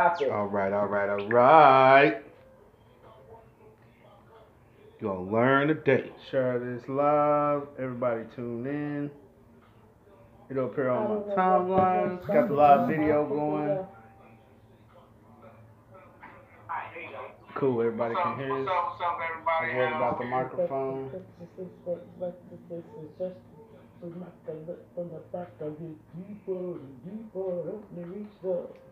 Stop it. All right, all right, all right. You gonna learn today. Share this live. Everybody tune in. It'll appear on my timeline. Got the live video going. Cool, everybody can hear us. What's up, everybody? I'm worried about the microphone.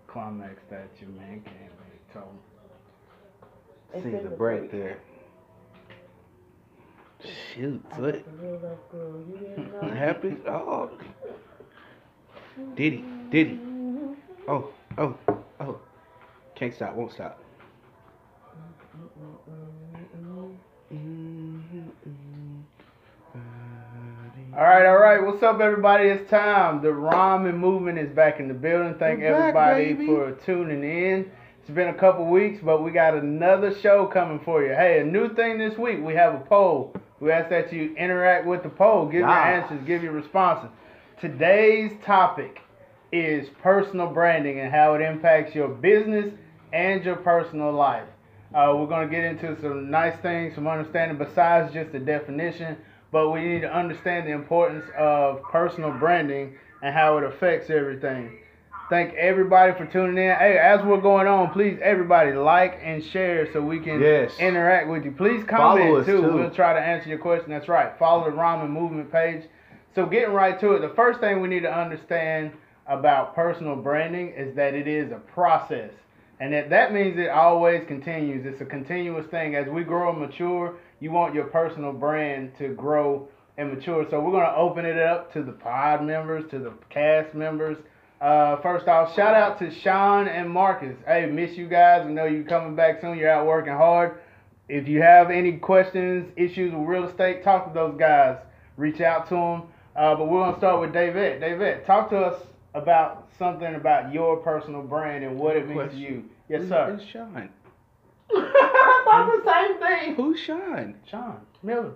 Climax that you man can't be told. Seems a break there. Shoot, what? Happy? Oh. Diddy, Diddy. Oh, oh, oh. Can't stop, won't stop. All right, all right. What's up, everybody? It's time. The Ramen movement is back in the building. Thank We're everybody baby. for tuning in. It's been a couple weeks, but we got another show coming for you. Hey, a new thing this week. We have a poll. We ask that you interact with the poll, give your answers, give your responses. Today's topic is personal branding and how it impacts your business and your personal life. Uh, we're going to get into some nice things, some understanding besides just the definition, but we need to understand the importance of personal branding and how it affects everything. Thank everybody for tuning in. Hey, as we're going on, please everybody like and share so we can Yes. interact with you. Please comment us, too. too. We'll try to answer your question. That's right. Follow the Ramen Movement page. So getting right to it, the first thing we need to understand about personal branding is that it is a process. And that, that means it always continues. It's a continuous thing. As we grow and mature, you want your personal brand to grow and mature. So we're going to open it up to the pod members, to the cast members. Uh, first off, shout out to Sean and Marcus. Hey, miss you guys. We know you're coming back soon. You're out working hard. If you have any questions, issues with real estate, talk to those guys. Reach out to them. Uh, but we're going to start with David. David, talk to us about something about your personal brand and what it means to you. Yes, sir. Who's Sean? I thought the same thing. Who's Sean? Sean Miller.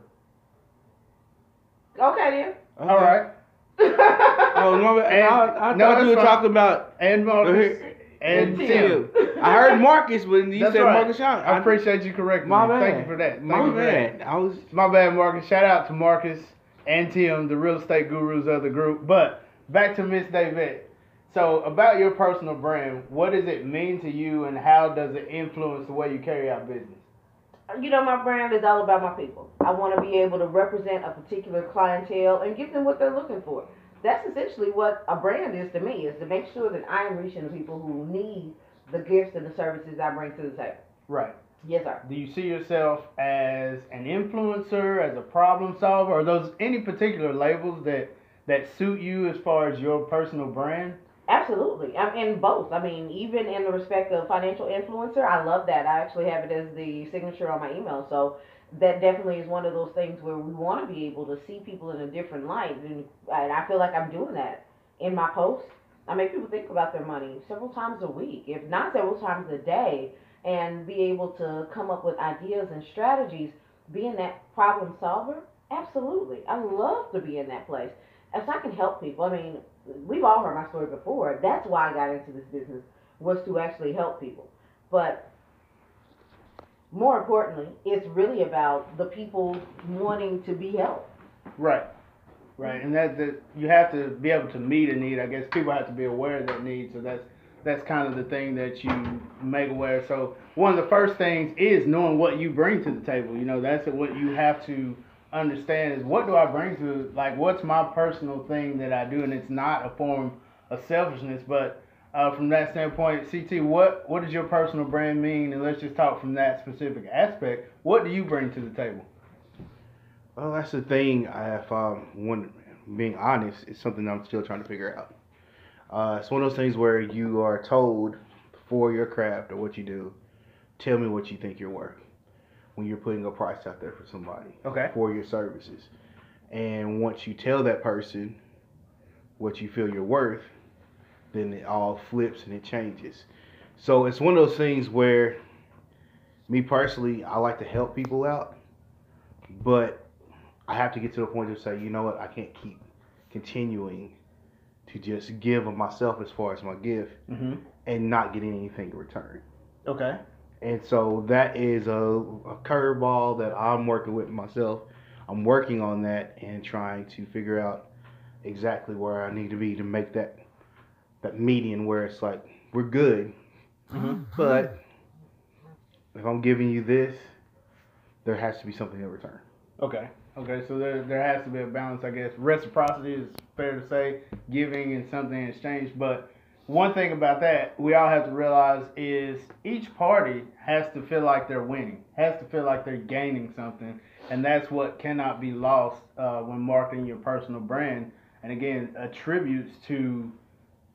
Okay then. All right. Oh, no, I, And- I, I no, thought you were that's fine. talking about And Marcus. And And Tim. Tim. I heard Marcus when you That's said right. Marcus Sean. I appreciate you correcting My me. man. Thank you for that. Thank My you that. I was. My bad, Marcus. Shout out to Marcus and Tim, the real estate gurus of the group. But back to Miss David. So, about your personal brand, what does it mean to you, and how does it influence the way you carry out business? You know, my brand is all about my people. I want to be able to represent a particular clientele and give them what they're looking for. That's essentially what a brand is to me, is to make sure that I am reaching the people who need the gifts and the services I bring to the table. Right. Yes, sir. Do you see yourself as an influencer, as a problem solver, or those any particular labels that that suit you as far as your personal brand? Absolutely. I'm in both. I mean, even in the respect of financial influencer, I love that. I actually have it as the signature on my email. So that definitely is one of those things where we want to be able to see people in a different light. And, I feel like I'm doing that in my posts. I make people think about their money several times a week, if not several times a day, and be able to come up with ideas and strategies. Being that problem solver, absolutely. I love to be in that place. As I can help people. I mean, we've all heard my story before. That's why I got into this business was to actually help people. But more importantly, it's really about the people wanting to be helped. Right. Right, and that, that you have to be able to meet a need. I guess people have to be aware of that need. So that's that's kind of the thing that you make aware. So one of the first things is knowing what you bring to the table. You know, that's what you have to understand is what do I bring to like what's my personal thing that I do, and it's not a form of selfishness, but uh, from that standpoint, CT, what what does your personal brand mean? And let's just talk from that specific aspect. What do you bring to the table? Well, that's the thing. I have um, one being honest is something I'm still trying to figure out. Uh, it's one of those things where you are told for your craft or what you do, tell me what you think you're worth when you're putting a price out there for somebody Okay. for your services. And once you tell that person what you feel you're worth, then it all flips and it changes. So it's one of those things where me personally, I like to help people out, but I have to get to the point to say, you know what, I can't keep continuing to just give of myself as far as my gift Mm-hmm. and not getting anything in return. Okay. And so that is a, a curveball that I'm working with myself. I'm working on that and trying to figure out exactly where I need to be to make that that median where it's like we're good, Mm-hmm. but if I'm giving you this, there has to be something in return. Okay. Okay. So there there has to be a balance, I guess. Reciprocity is fair to say, giving and something in exchange. But one thing about that we all have to realize is each party has to feel like they're winning, has to feel like they're gaining something, and that's what cannot be lost uh, when marketing your personal brand. And again, attributes to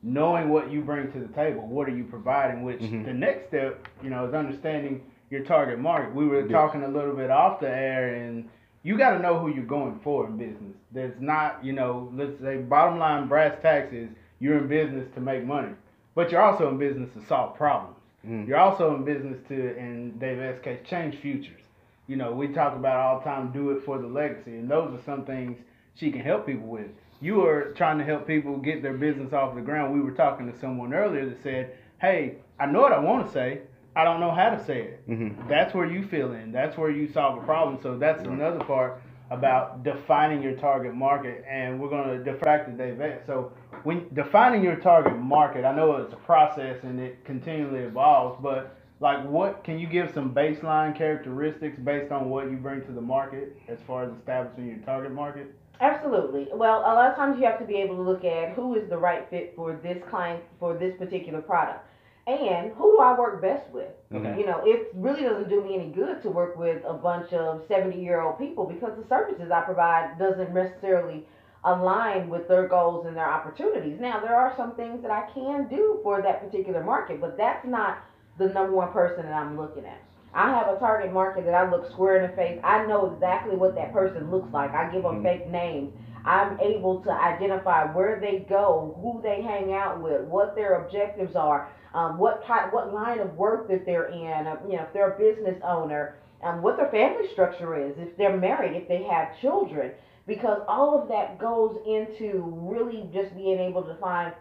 knowing what you bring to the table. What are you providing? Which Mhm. the next step, you know, is understanding your target market. We were Yes. talking a little bit off the air, and you got to know who you're going for in business. There's not, you know, let's say bottom line brass taxes. You're in business to make money, but you're also in business to solve problems. Mm. You're also in business to, in Dave S. case, change futures. You know, we talk about all the time, do it for the legacy, and those are some things she can help people with. You are trying to help people get their business off the ground. We were talking to someone earlier that said, "Hey, I know what I want to say, I don't know how to say it." Mm-hmm. That's where you fill in. That's where you solve a problem. So that's Right. another part about defining your target market, and we're going to defract to Dave S. So when defining your target market, I know it's a process and it continually evolves, but like what can you give some baseline characteristics based on what you bring to the market as far as establishing your target market? Absolutely. Well, a lot of times you have to be able to look at who is the right fit for this client for this particular product, and who do I work best with. Okay. You know, it really doesn't do me any good to work with a bunch of seventy-year-old people because the services I provide doesn't necessarily align with their goals and their opportunities. Now, there are some things that I can do for that particular market, but that's not the number one person that I'm looking at. I have a target market that I look square in the face. I know exactly what that person looks like. I give them Mhm. fake names. I'm able to identify where they go, who they hang out with, what their objectives are, um, what type, what line of work that they're in. Uh, you know, if they're a business owner, um, what their family structure is, if they're married, if they have children, because all of that goes into really just being able to find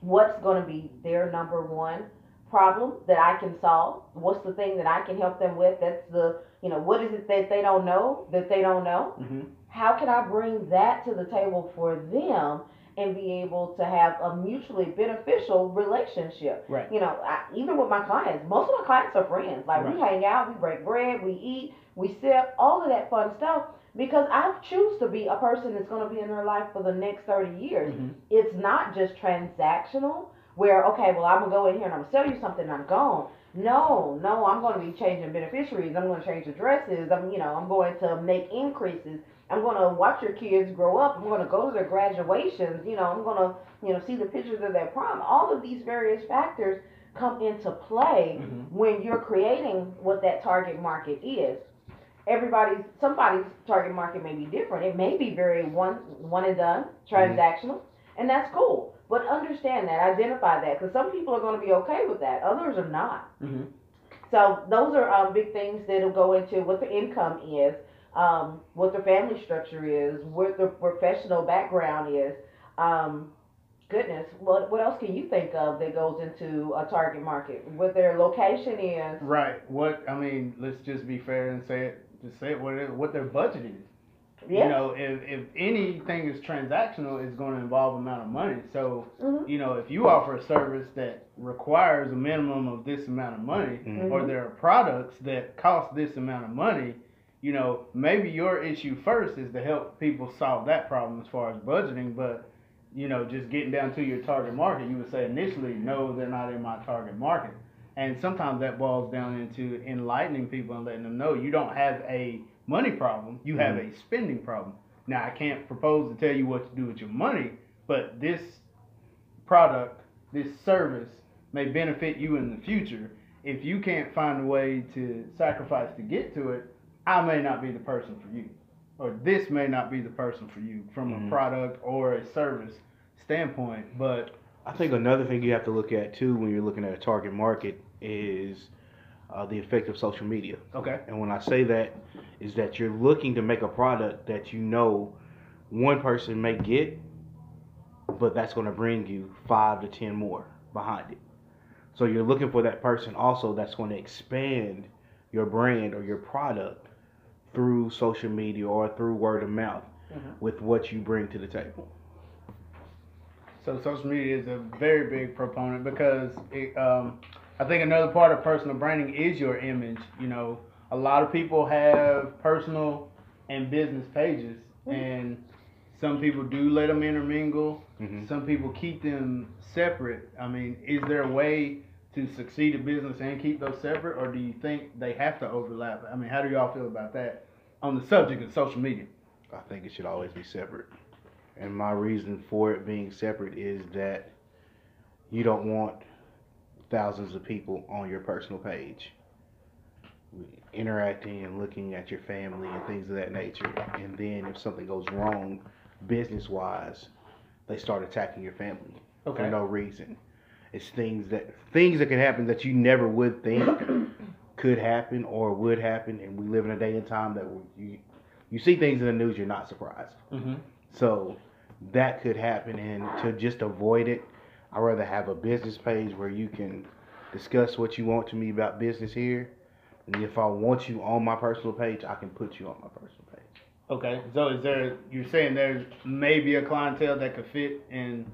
what's going to be their number one problem that I can solve. What's the thing that I can help them with? That's the, you know, what is it that they don't know that they don't know? Mm-hmm. How can I bring that to the table for them and be able to have a mutually beneficial relationship? Right. You know, I, even with my clients, most of my clients are friends. Like we hang out, we break bread, we eat, we sip, all of that fun stuff because I choose to be a person that's going to be in their life for the next 30 years. Mhm. It's not just transactional where, okay, well, I'm going to go in here and I'm going to sell you something and I'm gone. No, no, I'm going to be changing beneficiaries. I'm going to change addresses. I'm, you know, I'm going to make increases. I'm going to watch your kids grow up. I'm going to go to their graduations. You know, I'm going to, you know, see the pictures of their prom. All of these various factors come into play Mhm. when you're creating what that target market is. Everybody's, somebody's target market may be different. It may be very one, one and done, transactional, and that's cool. But understand that, identify that, because some people are going to be okay with that, others are not. Mm-hmm. So those are um, big things that'll go into what the income is, um, what their family structure is, what their professional background is. Um, goodness, what what else can you think of that goes into a target market? What their location is. Right. What I mean, let's just be fair and say it. Just say what it, what their budget is. You know, if if anything is transactional, it's going to involve amount of money. So Mhm. you know, if you offer a service that requires a minimum of this amount of money, Mhm. or there are products that cost this amount of money, you know, maybe your issue first is to help people solve that problem as far as budgeting, but you know, just getting down to your target market, you would say initially, no, they're not in my target market. And sometimes that boils down into enlightening people and letting them know you don't have a money problem, you have a spending problem. Now, I can't propose to tell you what to do with your money, but this product, this service may benefit you in the future. If you can't find a way to sacrifice to get to it, I may not be the person for you. Or this may not be the person for you from Mhm. a product or a service standpoint. But I think another thing you have to look at too when you're looking at a target market is uh, the effect of social media. Okay. And when I say that, is that you're looking to make a product that you know one person may get, but that's going to bring you five to ten more behind it. So you're looking for that person also that's going to expand your brand or your product through social media or through word of mouth Mhm. with what you bring to the table. So social media is a very big proponent because it, um, I think another part of personal branding is your image. You know, a lot of people have personal and business pages, and some people do let them intermingle. Mhm. Some people keep them separate. I mean, is there a way to succeed in business and keep those separate, or do you think they have to overlap? I mean, how do y'all feel about that on the subject of social media? I think it should always be separate. And my reason for it being separate is that you don't want thousands of people on your personal page interacting and looking at your family and things of that nature. And then if something goes wrong business wise, they start attacking your family for no reason. It's things that things that can happen that you never would think could happen or would happen, and we live in a day and time that you you see things in the news, you're not surprised. Mm-hmm. So that could happen, and to just avoid it, I'd rather have a business page where you can discuss what you want to me about business here. And if I want you on my personal page, I can put you on my personal page. Okay. So is there? You're saying there's maybe a clientele that could fit in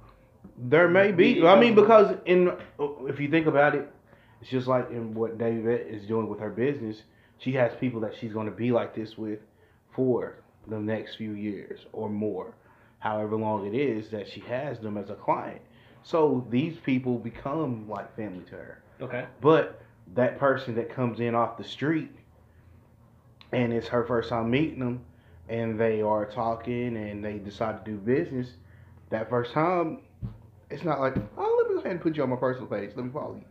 There may be. I mean, because in if you think about it, it's just like in what David is doing with her business. She has people that she's going to be like this with for the next few years or more, however long it is that she has them as a client. So these people become like family to her. Okay. But that person that comes in off the street and it's her first time meeting them and they are talking and they decide to do business, that first time, it's not like, oh, let me go ahead and put you on my personal page. Let me follow you.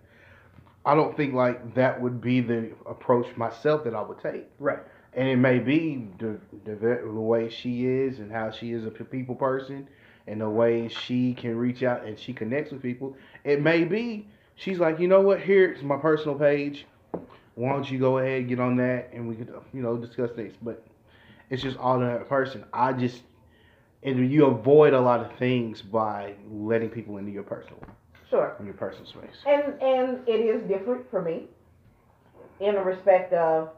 I don't think like that would be the approach myself that I would take. Right. And it may be the, the, the way she is and how she is a people person and the way she can reach out and she connects with people. It may be she's like, you know what, here's my personal page. Why don't you go ahead, get on that, and we could, you know, discuss things. But it's just all in that person. I just, and you avoid a lot of things by letting people into your personal, Sure. in your personal space. And and it is different for me in the respect of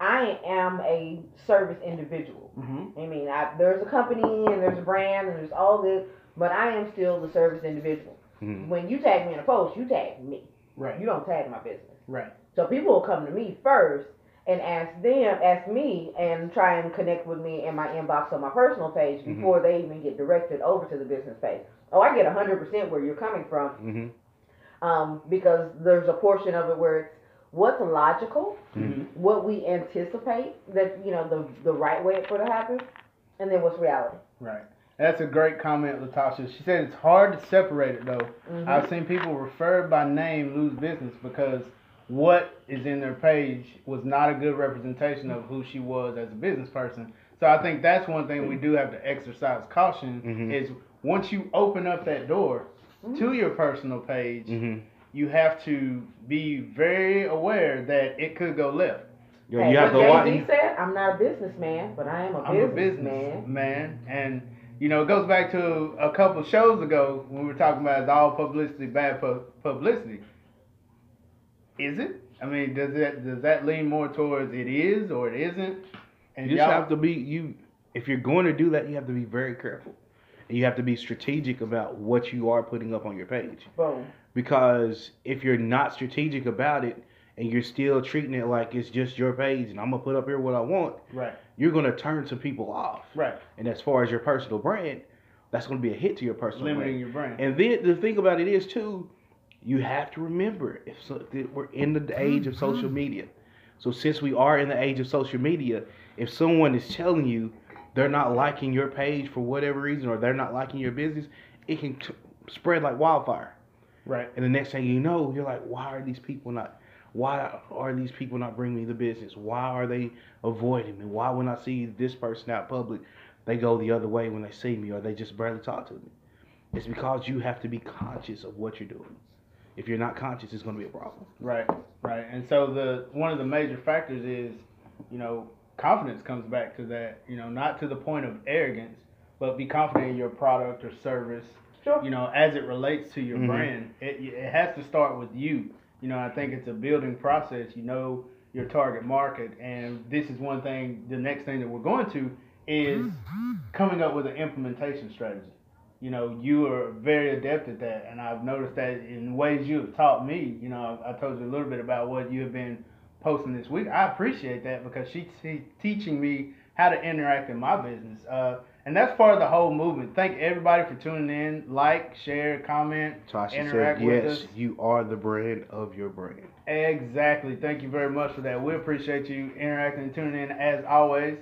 I am a service individual. Mm-hmm. I mean, I, there's a company and there's a brand and there's all this, but I am still the service individual. Mhm. When you tag me in a post, you tag me. Right. You don't tag my business. Right. So people will come to me first and ask them, ask me, and try and connect with me in my inbox on my personal page Mhm. before they even get directed over to the business page. Oh, I get 100% where you're coming from Mhm. um, because there's a portion of it where it's what's logical, Mm-hmm. what we anticipate that you know the the right way for it to happen, and then what's reality. Right. That's a great comment, Latasha. She said it's hard to separate it though. Mhm. I've seen people referred by name lose business because what is in their page was not a good representation of who she was as a business person. So I think that's one thing we do have to exercise caution Mhm. is once you open up that door Mm-hmm. to your personal page, Mhm. You have to be very aware that it could go left. You, Hey, have to what watch. Jay-Z said, "I'm not a businessman, but I am a I'm a businessman." business man, and you know it goes back to a couple shows ago when we were talking about all publicity bad pu- publicity. Is it? I mean, does that does that lean more towards it is or it isn't? And You just have to be you. If you're going to do that, you have to be very careful, and you have to be strategic about what you are putting up on your page. Boom. Because if you're not strategic about it, and you're still treating it like it's just your page, and I'm gonna put up here what I want, right, you're gonna turn some people off. right, And as far as your personal brand, that's gonna be a hit to your personal limiting brand. your brand. And then the thing about it is too, you have to remember if so, that we're in the age of social mm-hmm. media. So since we are in the age of social media, if someone is telling you they're not liking your page for whatever reason or they're not liking your business, it can t- spread like wildfire. Right, And the next thing you know, you're like, why are these people not? Why are these people not bringing me the business? Why are they avoiding me? Why when I see this person out public, they go the other way when they see me, or they just barely talk to me? It's because you have to be conscious of what you're doing. If you're not conscious, it's going to be a problem. Right, right. And so the one of the major factors is, you know, confidence comes back to that. You know, not to the point of arrogance, but be confident in your product or service. Sure. You know, as it relates to your Mhm. brand, it it has to start with you. You know, I think it's a building process. You know your target market, and this is one thing. The next thing that we're going to is coming up with an implementation strategy. You know, you are very adept at that, and I've noticed that in ways you have taught me. You know, I, I told you a little bit about what you have been posting this week. I appreciate that because she's te- teaching me how to interact in my business, uh, and that's part of the whole movement. Thank everybody for tuning in. Like, share, comment. Tasha Interact said, with yes, us. you are the brand of your brand. Exactly. Thank you very much for that. We appreciate you interacting and tuning in as always.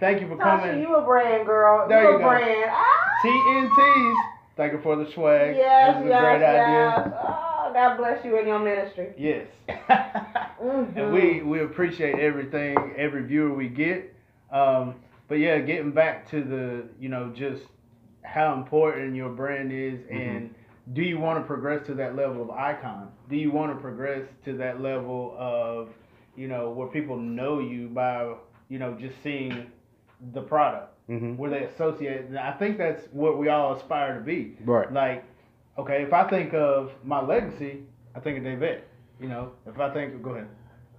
Thank you for Tasha, coming. you a brand girl. There you you a go. brand. Ah! TNTs. Thank you for the swag. Yes, this is yes, a great yes. idea. Oh, God bless you in your ministry. Yes. Mhm. and we we appreciate everything, every viewer we get. Um, but yeah, getting back to the you know just how important your brand is, and do you want to progress to that level of icon? Do you want to progress to that level of you know where people know you by you know just seeing the product, Mm-hmm. where they associate? and I think that's what we all aspire to be. Right. Like, okay, if I think of my legacy, I think of David. You know, if I think, go ahead.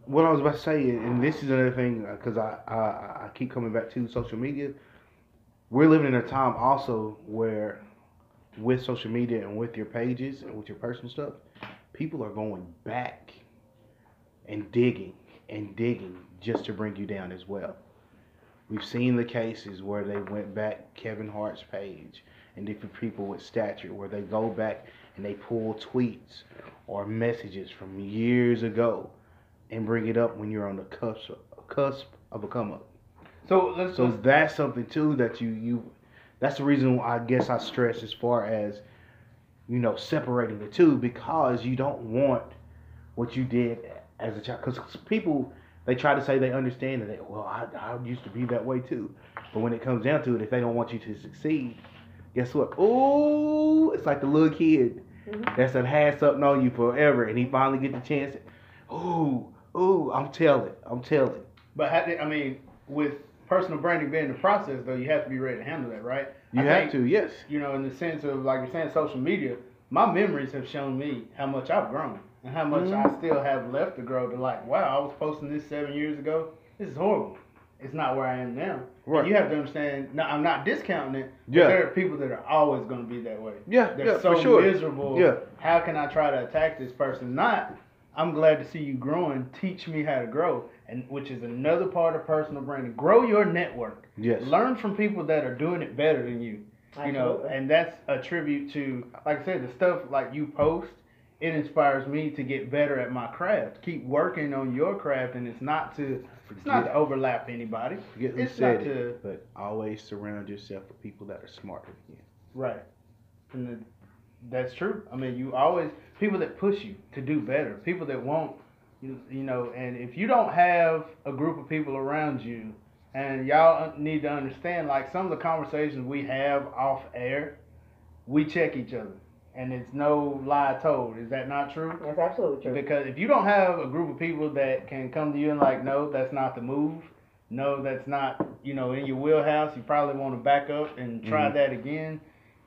What I was about to say, and this is another thing, uh, because I, I I keep coming back to social media. We're living in a time also where, with social media and with your pages and with your personal stuff, people are going back and digging and digging just to bring you down as well. We've seen the cases where they went back Kevin Hart's page and different people with stature where they go back and they pull tweets or messages from years ago and bring it up when you're on the cusp cusp of a come up. So let's So let's- that's something too that you you that's the reason why I guess I stress as far as you know separating the two because you don't want what you did as a child because people they try to say they understand it. They, well, I, I used to be that way too, but when it comes down to it, if they don't want you to succeed, guess what? Oh, it's like the little kid Mhm. that's done had something on you forever, and he finally get the chance. Ooh, ooh, I'm telling, I'm telling. But how did, I mean, with personal branding being the process, though, you have to be ready to handle that, right? You I have think, to, yes. You know, in the sense of like you're saying, social media. My memories have shown me how much I've grown and how much Mhm. I still have left to grow. To like, wow, I was posting this seven years ago. This is horrible. It's not where I am now. Right. And you have to understand. No, I'm not discounting it. But Yeah. there are people that are always going to be that way. Yeah, They're yeah, so sure. miserable. Yeah. How can I try to attack this person? Not. I'm glad to see you growing. Teach me how to grow, and which is another part of personal branding. Grow your network. Yes. Learn from people that are doing it better than you. You know, Absolutely. and that's a tribute to, like I said, the stuff like you post. It inspires me to get better at my craft. Keep working on your craft, and it's not to it's not to overlap anybody. Forget who it's said not it, to but always surround yourself with people that are smarter than you. Right. And the, that's true. I mean, you always people that push you to do better, people that won't, you, you know. And if you don't have a group of people around you, and y'all need to understand, like some of the conversations we have off air, we check each other, and it's no lie told. Is that not true? That's absolutely true. Because if you don't have a group of people that can come to you and like, no, that's not the move. No, that's not, you know, in your wheelhouse. You probably want to back up and try Mhm. that again.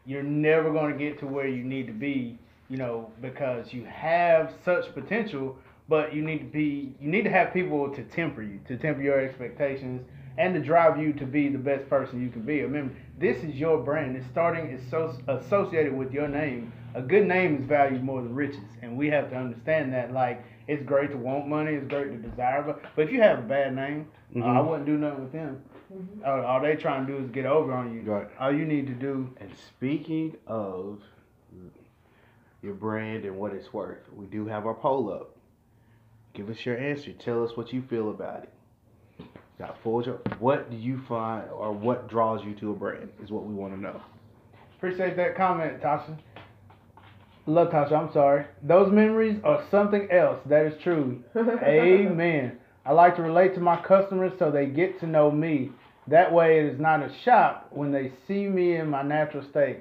You're never going to get to where you need to be, you know, because you have such potential, but you need to be, you need to have people to temper you, to temper your expectations, and to drive you to be the best person you can be. Remember, this is your brand. It's starting, it's so associated with your name. A good name is valued more than riches, and we have to understand that. Like, it's great to want money, it's great to desire, but, but if you have a bad name, uh, I Mhm. wouldn't do nothing with them. Mhm. All, all they trying to do is get over on you. Right. All you need to do, And speaking of your brand and what it's worth, we do have our poll up. Give us your answer. Tell us what you feel about it. Got full jo- What do you find or what draws you to a brand is what we want to know. appreciate that comment, Tasha. Love Tasha, I'm sorry. Those memories are something else. That is true. Amen. I like to relate to my customers so they get to know me. That way, it is not a shock when they see me in my natural state.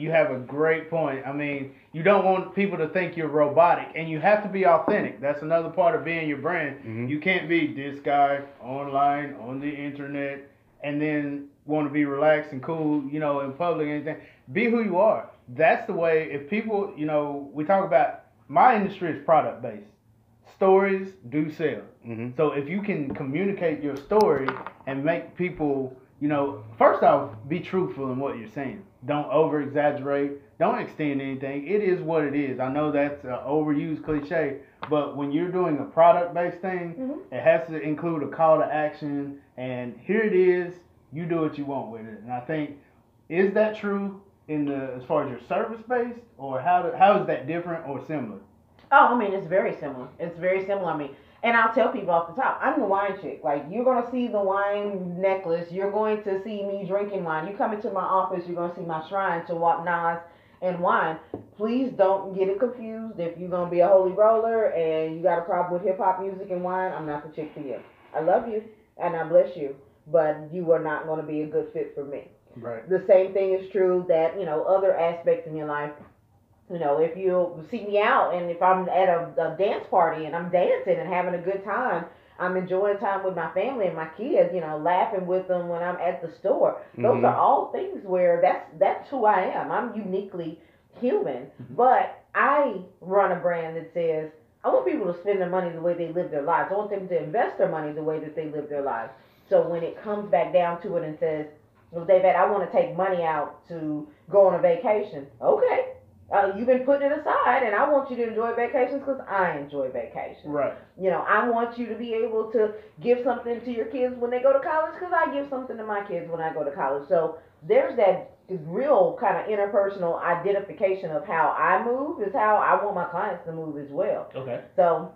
You have a great point. I mean, you don't want people to think you're robotic, and you have to be authentic. That's another part of being your brand. Mhm. You can't be this guy online on the internet and then want to be relaxed and cool, you know, in public and anything. Be who you are. That's the way. If people, you know, we talk about my industry is product based. Stories do sell. hmm So if you can communicate your story and make people, you know, first off, be truthful in what you're saying. Don't over exaggerate. Don't extend anything. It is what it is. I know that's an overused cliche, but when you're doing a product based thing, Mhm. it has to include a call to action. And here it is. You do what you want with it. And I think is that true in the as far as your service based, or how do, how is that different or similar? Oh, I mean, it's very similar. It's very similar. I mean, and I'll tell people off the top, I'm the wine chick. Like, you're going to see the wine necklace. You're going to see me drinking wine. You come into my office, you're going to see my shrine to what Nas and wine. Please don't get it confused. If you're going to be a holy roller and you got a problem with hip hop music and wine, I'm not the chick for you. I love you and I bless you, but you are not going to be a good fit for me Right. the same thing is true that you know other aspects in your life you know if you see me out and if i'm at a, a dance party and i'm dancing and having a good time i'm enjoying time with my family and my kids you know laughing with them when i'm at the store those Mhm. are all things where that's that's who i am i'm uniquely human but i run a brand that says i want people to spend their money the way they live their lives i want them to invest their money the way that they live their lives so when it comes back down to it and says well, David, I want to take money out to go on a vacation. Okay. Uh, you've been putting it aside, and I want you to enjoy vacations because I enjoy vacations. Right. You know, I want you to be able to give something to your kids when they go to college because I give something to my kids when I go to college. So there's that real kind of interpersonal identification of how I move is how I want my clients to move as well. Okay. So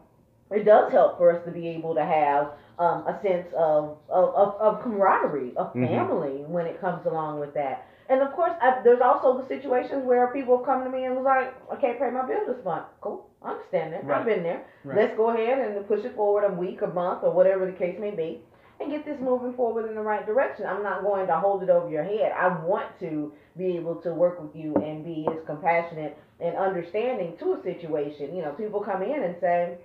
it does help for us to be able to have um, a sense of, of, of, of camaraderie, of Mhm. family when it comes along with that. And of course, I, there's also the situations where people come to me and was like, I can't pay my bill this month. Cool, I understand that. Right. I've been there. Right. Let's go ahead and push it forward a week, a month, or whatever the case may be, and get this moving forward in the right direction. I'm not going to hold it over your head. I want to be able to work with you and be as compassionate and understanding to a situation. You know, people come in and say,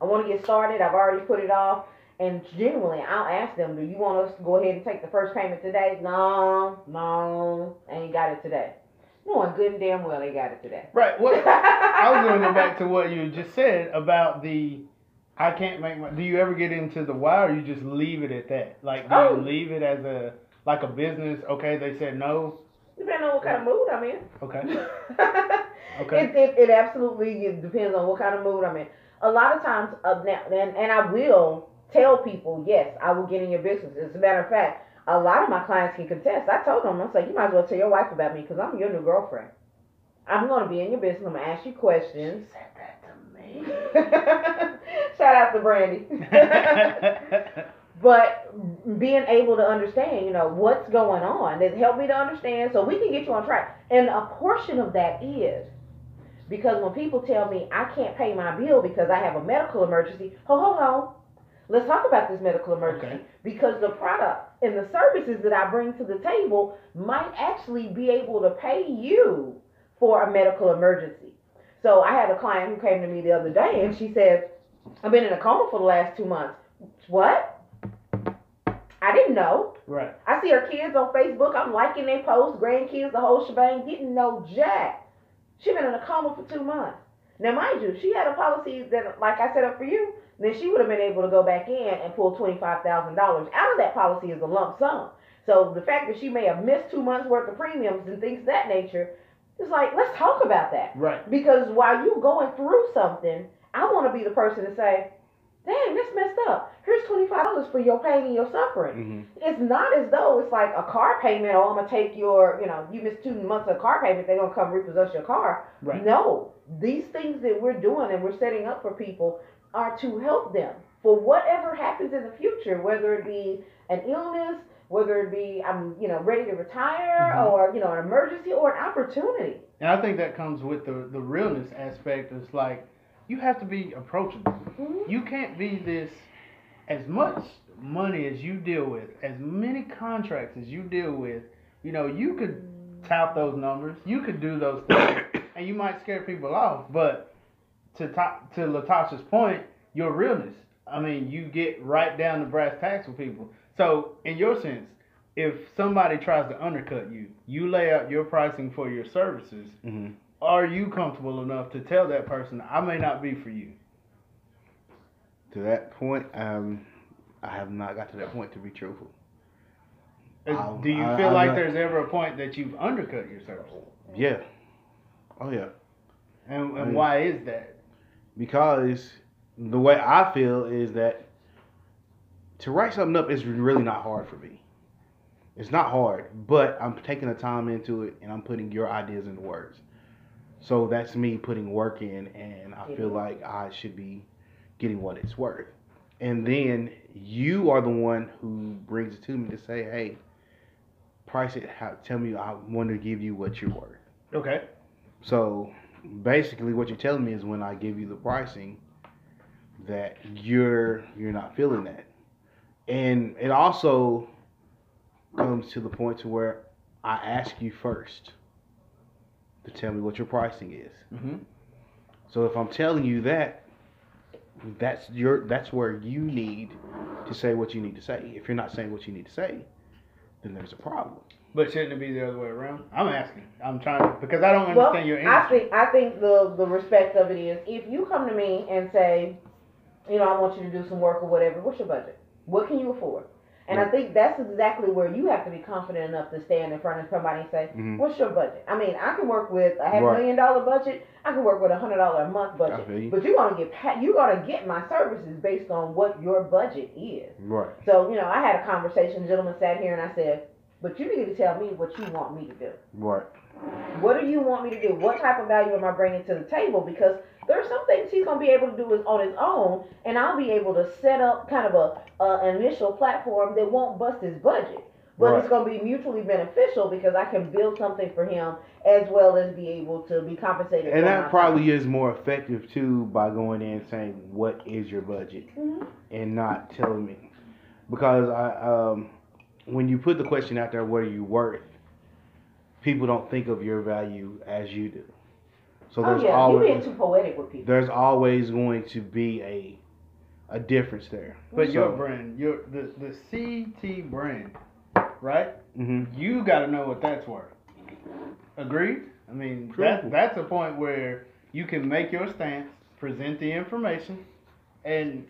I want to get started. I've already put it off. And genuinely, I'll ask them, do you want us to go ahead and take the first payment today? No, no, ain't got it today. Knowing good and damn well they got it today. Right. What I was going to go back to what you just said about the I can't make my. Do you ever get into the why, or you just leave it at that? Like, do Oh. you leave it as a like a business? Okay, they said no. Depending on what kind of mood I'm in. Okay. Okay. It, it, it absolutely depends on what kind of mood I'm in. A lot of times, uh, now, and, and I will tell people, yes, I will get in your business. As a matter of fact, a lot of my clients can contest. I told them, I was like, you might as well tell your wife about me because I'm your new girlfriend. I'm going to be in your business. I'm going to ask you questions. Said that to me. Shout out to Brandy. but being able to understand, you know, what's going on, it helped me to understand so we can get you on track. And a portion of that is because when people tell me I can't pay my bill because I have a medical emergency, oh, hold on. Let's talk about this medical emergency Okay. because the product and the services that I bring to the table might actually be able to pay you for a medical emergency. So I had a client who came to me the other day and she said, I've been in a coma for the last two months. What? I didn't know. right. I see her kids on Facebook. I'm liking their posts, grandkids, the whole shebang. Didn't know jack. She been in a coma for two months. Now, mind you, she had a policy that, like I set up for you, then she would have been able to go back in and pull twenty-five thousand dollars out of that policy as a lump sum. So the fact that she may have missed two months worth of premiums and things of that nature, it's like let's talk about that. Right. Because while you going through something, I want to be the person to say, "Dang, that's messed up. Here's twenty five dollars for your pain and your suffering." hmm It's not as though it's like a car payment. Oh, I'm gonna take your, you know, you missed two months of car payment. They're gonna come repossess your car. Right. No, these things that we're doing and we're setting up for people are to help them for whatever happens in the future, whether it be an illness, whether it be I'm, you know, ready to retire, Mhm. or you know, an emergency or an opportunity. And I think that comes with the the realness aspect. It's like you have to be approachable. Mhm. You can't be this as much money as you deal with, as many contracts as you deal with. You know, you could tout those numbers. You could do those things, and you might scare people off. But to to, to Latasha's point, your realness. I mean, you get right down to brass tacks with people. So, in your sense, if somebody tries to undercut you, you lay out your pricing for your services. hmm Are you comfortable enough to tell that person, I may not be for you? To that point, um, I have not got to that point to be truthful. Uh, Um, Do you I- feel I'm like there's ever a point that you've undercut yourself? Yeah. Oh yeah. And, and why is that? Because the way I feel is that to write something up is really not hard for me. It's not hard, but I'm taking the time into it and I'm putting your ideas into words. So that's me putting work in, and I feel Mhm. like I should be getting what it's worth. And then you are the one who brings it to me to say, "Hey, price it. How, tell me. I want to give you what you're worth." Okay. So basically, what you're telling me is when I give you the pricing, that you're you're not feeling that, and it also comes to the point to where I ask you first to tell me what your pricing is. Mm-hmm. So if I'm telling you that, that's your that's where you need to say what you need to say. If you're not saying what you need to say, then there's a problem. But shouldn't it be the other way around? I'm asking. I'm trying to because I don't Well, understand your I think I think the the respect of it is if you come to me and say, you know, I want you to do some work or whatever. What's your budget? What can you afford? And I think that's exactly where you have to be confident enough to stand in front of somebody and say, Mhm. "What's your budget?" I mean, I can work with a half Right. million dollar budget. I can work with a hundred dollar a month budget. you. But you're gonna get you're gonna get my services based on what your budget is. Right. So you know, I had a conversation. Gentleman sat here and I said, "But you need to tell me what you want me to do." Right. What do you want me to do? What type of value am I bringing to the table? Because there are some things he's gonna be able to do is on his own, and I'll be able to set up kind of a, a an initial platform that won't bust his budget, but it's gonna be mutually beneficial because I can build something for him as well as be able to be compensated. And that probably is more effective too by going in and saying what is your budget time. Mhm. and not telling me because I um when you put the question out there what are you worth people don't think of your value as you do so Oh there's yeah, you're always being too poetic with people. there's always going to be a a difference there But your brand, your the the CT brand, right? hmm You got to know what that's worth. Agreed? I mean, True. that that's a point where you can make your stance, present the information, and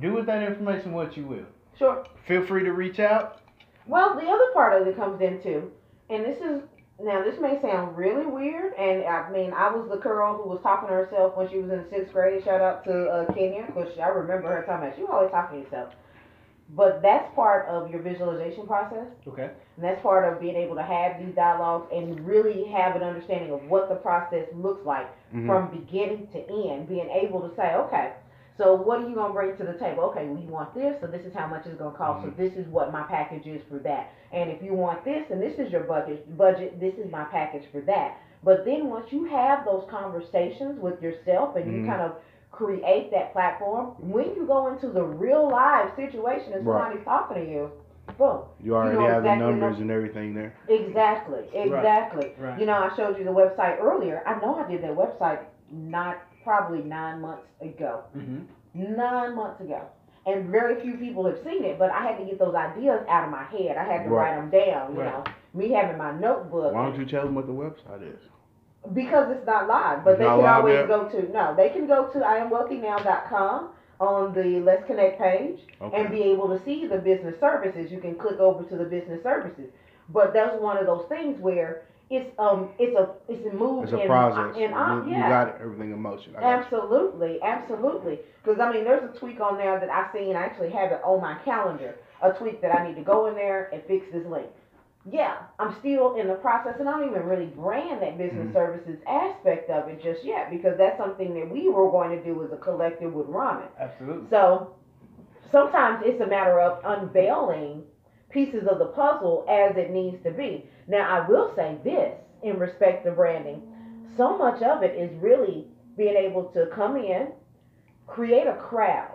do with that information what you will. Sure. Feel free to reach out. Well, the other part of it comes into, and this is now this may sound really weird, and I mean I was the girl who was talking to herself when she was in sixth grade. Shout out to uh, Kenya, because I remember her talking about. She was always talking to herself. But that's part of your visualization process, Okay. and that's part of being able to have these dialogues and really have an understanding of what the process looks like Mhm. from beginning to end, being able to say, okay, so what are you gonna bring to the table? Okay, we want this, so this is how much it's gonna cost. So this is what my package is for that. And if you want this, and this is your budget, budget, this is my package for that. But then once you have those conversations with yourself and you Mhm. kind of create that platform, when you go into the real live situation and Right. somebody's talking to you, boom. you already know have exactly the numbers know- and everything there Exactly, exactly. Right. You know, I showed you the website earlier. I know I did that website not probably nine months ago. Mm-hmm. Nine months ago. And very few people have seen it, but I had to get those ideas out of my head. I had to Right. write them down, you Right. know. Me having my notebook. why don't you tell them what the website is Because it's not live, but It's they can always yet? go to, no, they can go to iamwealthynow.com on the Let's Connect page okay and be able to see the business services. You can click over to the business services. But that's one of those things where it's um it's a it's a move it's a in, process in uh, you, you yeah. got everything in motion you. Absolutely, absolutely. Because I mean, there's a tweak on there that I seen. I actually have it on my calendar. A tweak that I need to go in there and fix this link. Yeah, I'm still in the process, and I don't even really brand that business Mhm. services aspect of it just yet because that's something that we were going to do as a collective with Ramen. Absolutely. So sometimes it's a matter of unveiling pieces of the puzzle as it needs to be. Now, I will say this in respect to branding so much of it is really being able to come in, create a crowd,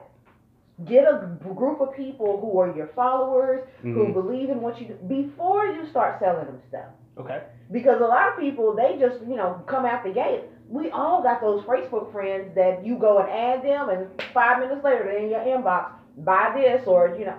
get a group of people who are your followers, who Mhm. believe in what you do before you start selling them stuff. Okay. Because a lot of people, they just, you know, come out the gate. We all got those Facebook friends that you go and add them, and five minutes later they're in your inbox. Buy this, or you know,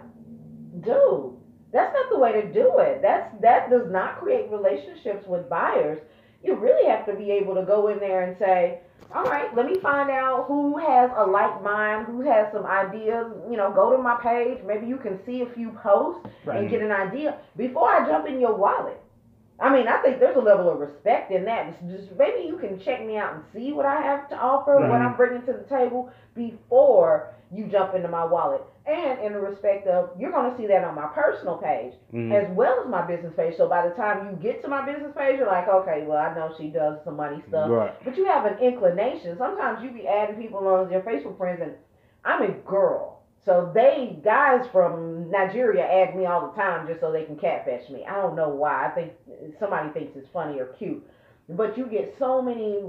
dude, that's not the way to do it. That's that does not create relationships with buyers. You really have to be able to go in there and say, all right, let me find out who has a like mind, who has some ideas. You know, go to my page. Maybe you can see a few posts Right. and get an idea before I jump in your wallet. I mean, I think there's a level of respect in that. Just maybe you can check me out and see what I have to offer, what I'm bringing to the table before you jump into my wallet. And in the respect of, you're going to see that on my personal page Mhm. as well as my business page. So by the time you get to my business page, you're like, okay, well, I know she does some money stuff. Right. But you have an inclination. Sometimes you be adding people on your Facebook friends, and I'm a girl. So they guys from Nigeria add me all the time just so they can catfish me. I don't know why. I think somebody thinks it's funny or cute. But you get so many,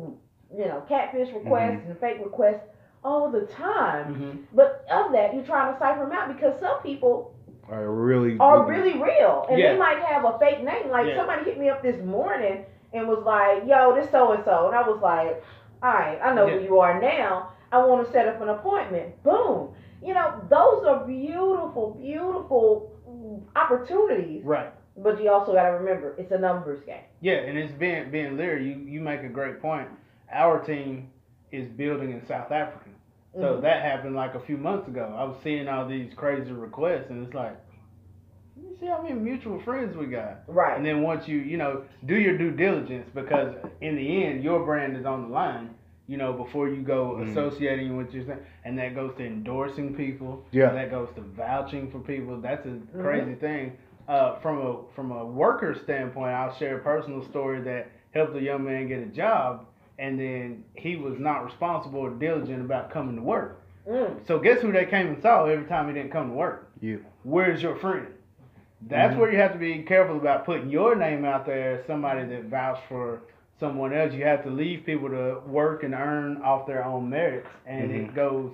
you know, catfish requests and fake requests all the time. Mm-hmm. But of that, you're trying to cipher them out because some people Are really are really real, and Yeah. they might have a fake name. Like Yeah. somebody hit me up this morning and was like, "Yo, this so and so," and I was like, "All right, I know Yeah. who you are now. I want to set up an appointment." Boom. You know, those are beautiful, beautiful opportunities. Right. But you also got to remember, it's a numbers game. Yeah, and it's being being Leary, you you make a great point. Our team is building in South Africa. So Mhm. that happened like a few months ago. I was seeing all these crazy requests and it's like you see how many mutual friends we got. Right. And then once you, you know, do your due diligence because in the end your brand is on the line, you know, before you go Mhm. associating with your and that goes to endorsing people. Yeah. That goes to vouching for people. That's a Mm-hmm. crazy thing. Uh, from a from a worker standpoint, I'll share a personal story that helped a young man get a job and then he was not responsible or diligent about coming to work. Mm. So guess who they came and saw every time he didn't come to work? You. Where's your friend? That's Mhm. where you have to be careful about putting your name out there as somebody that vouched for someone else. You have to leave people to work and earn off their own merits, and it Mhm. goes,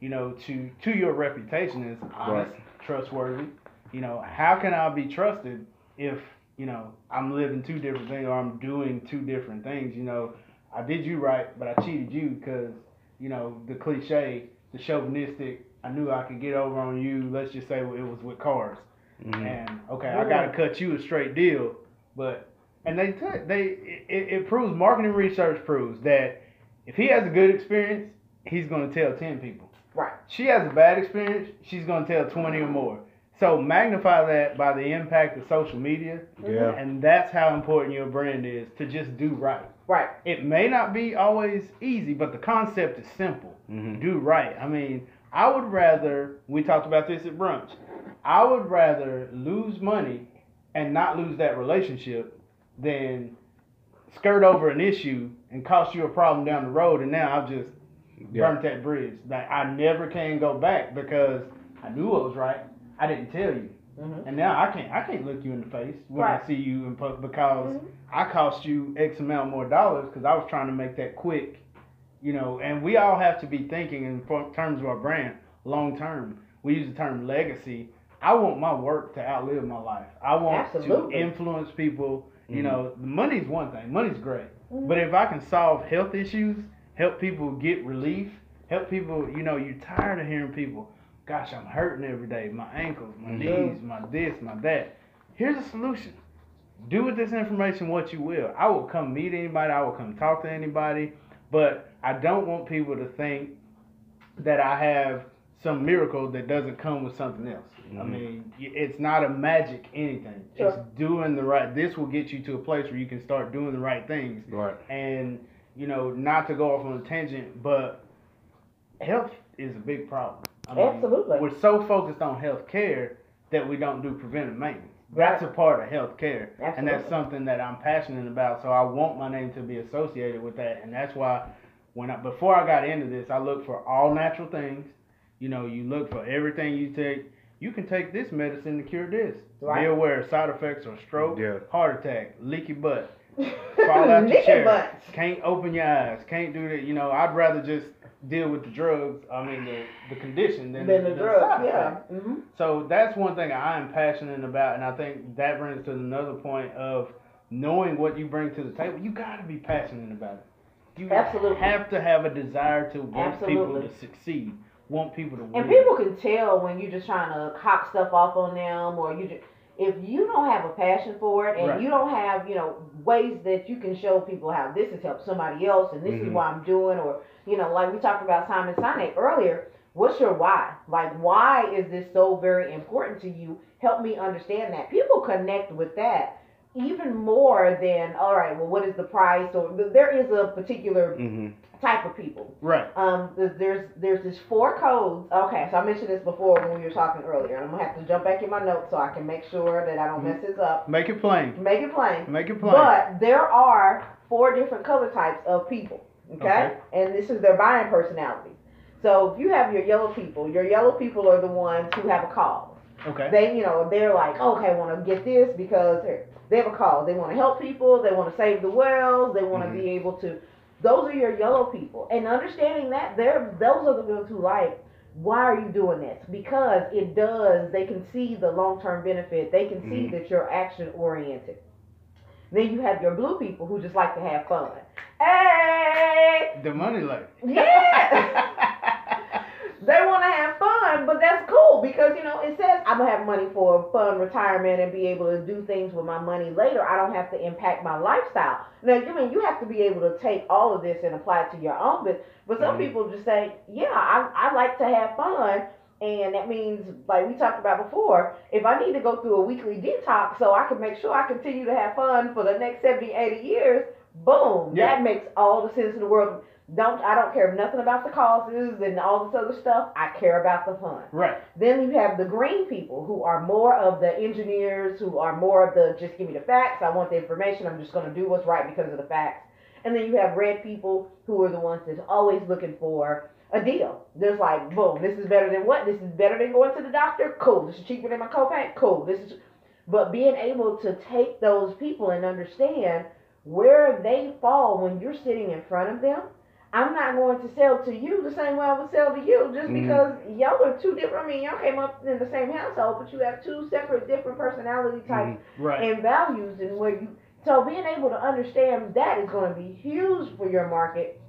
you know, to to your reputation as honest, trustworthy. You know, how can I be trusted if you know I'm living two different things or I'm doing two different things? You know, I did you right, but I cheated you because you know the cliche, the chauvinistic. I knew I could get over on you. Let's just say it was with cars. Mhm. And okay, I gotta cut you a straight deal, but and they t- they it, it proves marketing research proves that if he has a good experience, he's gonna tell ten people. Right. She has a bad experience, she's gonna tell twenty or more. So magnify that by the impact of social media, Yeah. and that's how important your brand is to just do right. Right. It may not be always easy, but the concept is simple Mhm. do right. I mean, I would rather, we talked about this at brunch, I would rather lose money and not lose that relationship than skirt over an issue and cost you a problem down the road and now I've just Yeah. burnt that bridge. Like I never can go back because I knew it was right. I didn't tell you. Mhm. And now I can't I can't look you in the face when I see you in public because Mhm. I cost you X amount more dollars because I was trying to make that quick, you know. And we all have to be thinking in terms of our brand long term. We use the term legacy. I want my work to outlive my life. I want Absolutely. to influence people. You Mhm. know, the money's one thing. Money's great, Mhm. but if I can solve health issues, help people get relief, help people. You know, you're tired of hearing people. Gosh, I'm hurting every day. My ankles, my Mhm. knees, my this, my that. Here's a solution do with this information what you will. I will come meet anybody, I will come talk to anybody, but I don't want people to think that I have some miracle that doesn't come with something else. I Mhm. mean, it's not a magic anything. It's doing the right. This will get you to a place where you can start doing the right things, Right. and you know, not to go off on a tangent, but health is a big problem. I mean, Absolutely. We're so focused on health care that we don't do preventive maintenance. Right. That's a part of health care. And that's something that I'm passionate about. So I want my name to be associated with that. And that's why when I before I got into this, I looked for all natural things. You know, you look for everything you take. You can take this medicine to cure this. Right. Be aware of side effects are stroke, Yeah. heart attack, leaky butt, fall out your chair, butts. can't open your eyes, can't do that. You know, I'd rather just deal with the drugs. I mean, the the condition than Than the the drug, yeah. effects. hmm So that's one thing I am passionate about, and I think that brings to another point of knowing what you bring to the table, you got to be passionate about it. You Absolutely. have to have a desire to want people to succeed, want people to win. And people can tell when you're just trying to hawk stuff off on them, or you just if you don't have a passion for it, and Right. you don't have you know ways that you can show people how this has helped somebody else, and this is Mhm. why I'm doing, or you know, like we talked about Simon Sinek earlier. What's your why? Like, why is this so very important to you? Help me understand that. People connect with that even more than all right. Well, what is the price? Or there is a particular Mm-hmm. type of people. right. Um, there's there's this four codes. Okay, so I mentioned this before when we were talking earlier. and I'm gonna have to jump back in my notes so I can make sure that I don't mess this up. Make it plain. Make it plain. Make it plain. But there are four different color types of people. Okay? Okay. and this is their buying personality So if you have your yellow people, your yellow people are the ones who have a cause. okay. They, you know, they're like, okay, I want to get this because they're, they have a cause. They want to help people. They want to save the wells. They want to Mhm. be able to. Those are your yellow people, and understanding that they're those are the ones who like. Why are you doing this? Because it does. They can see the long term benefit. They can see Mhm. that you're action oriented. Then you have your blue people who just like to have fun. Hey, the money lady. yeah. they want to have fun, but that's cool because you know it says I'm gonna have money for a fun retirement and be able to do things with my money later. I don't have to impact my lifestyle. Now, I mean, you have to be able to take all of this and apply it to your own business. But some Mhm. people just say, "Yeah, I, I like to have fun." And that means, like we talked about before, if I need to go through a weekly detox so I can make sure I continue to have fun for the next 70, 80 years, boom, Yeah. that makes all the sense in the world. Don't I don't care nothing about the causes and all this other stuff. I care about the fun. right. Then you have the green people who are more of the engineers, who are more of the just give me the facts. I want the information. I'm just going to do what's right because of the facts. And then you have red people who are the ones that's always looking for a deal. There's like, boom, this is better than what? This is better than going to the doctor? Cool. This is cheaper than my copay? Cool. This is but being able to take those people and understand where they fall when you're sitting in front of them. I'm not going to sell to you the same way I would sell to you just Mhm. because y'all are two different. I mean, y'all came up in the same household, but you have two separate, different personality types Right. and values and where you so being able to understand that is going to be huge for your market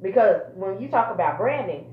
because when you talk about branding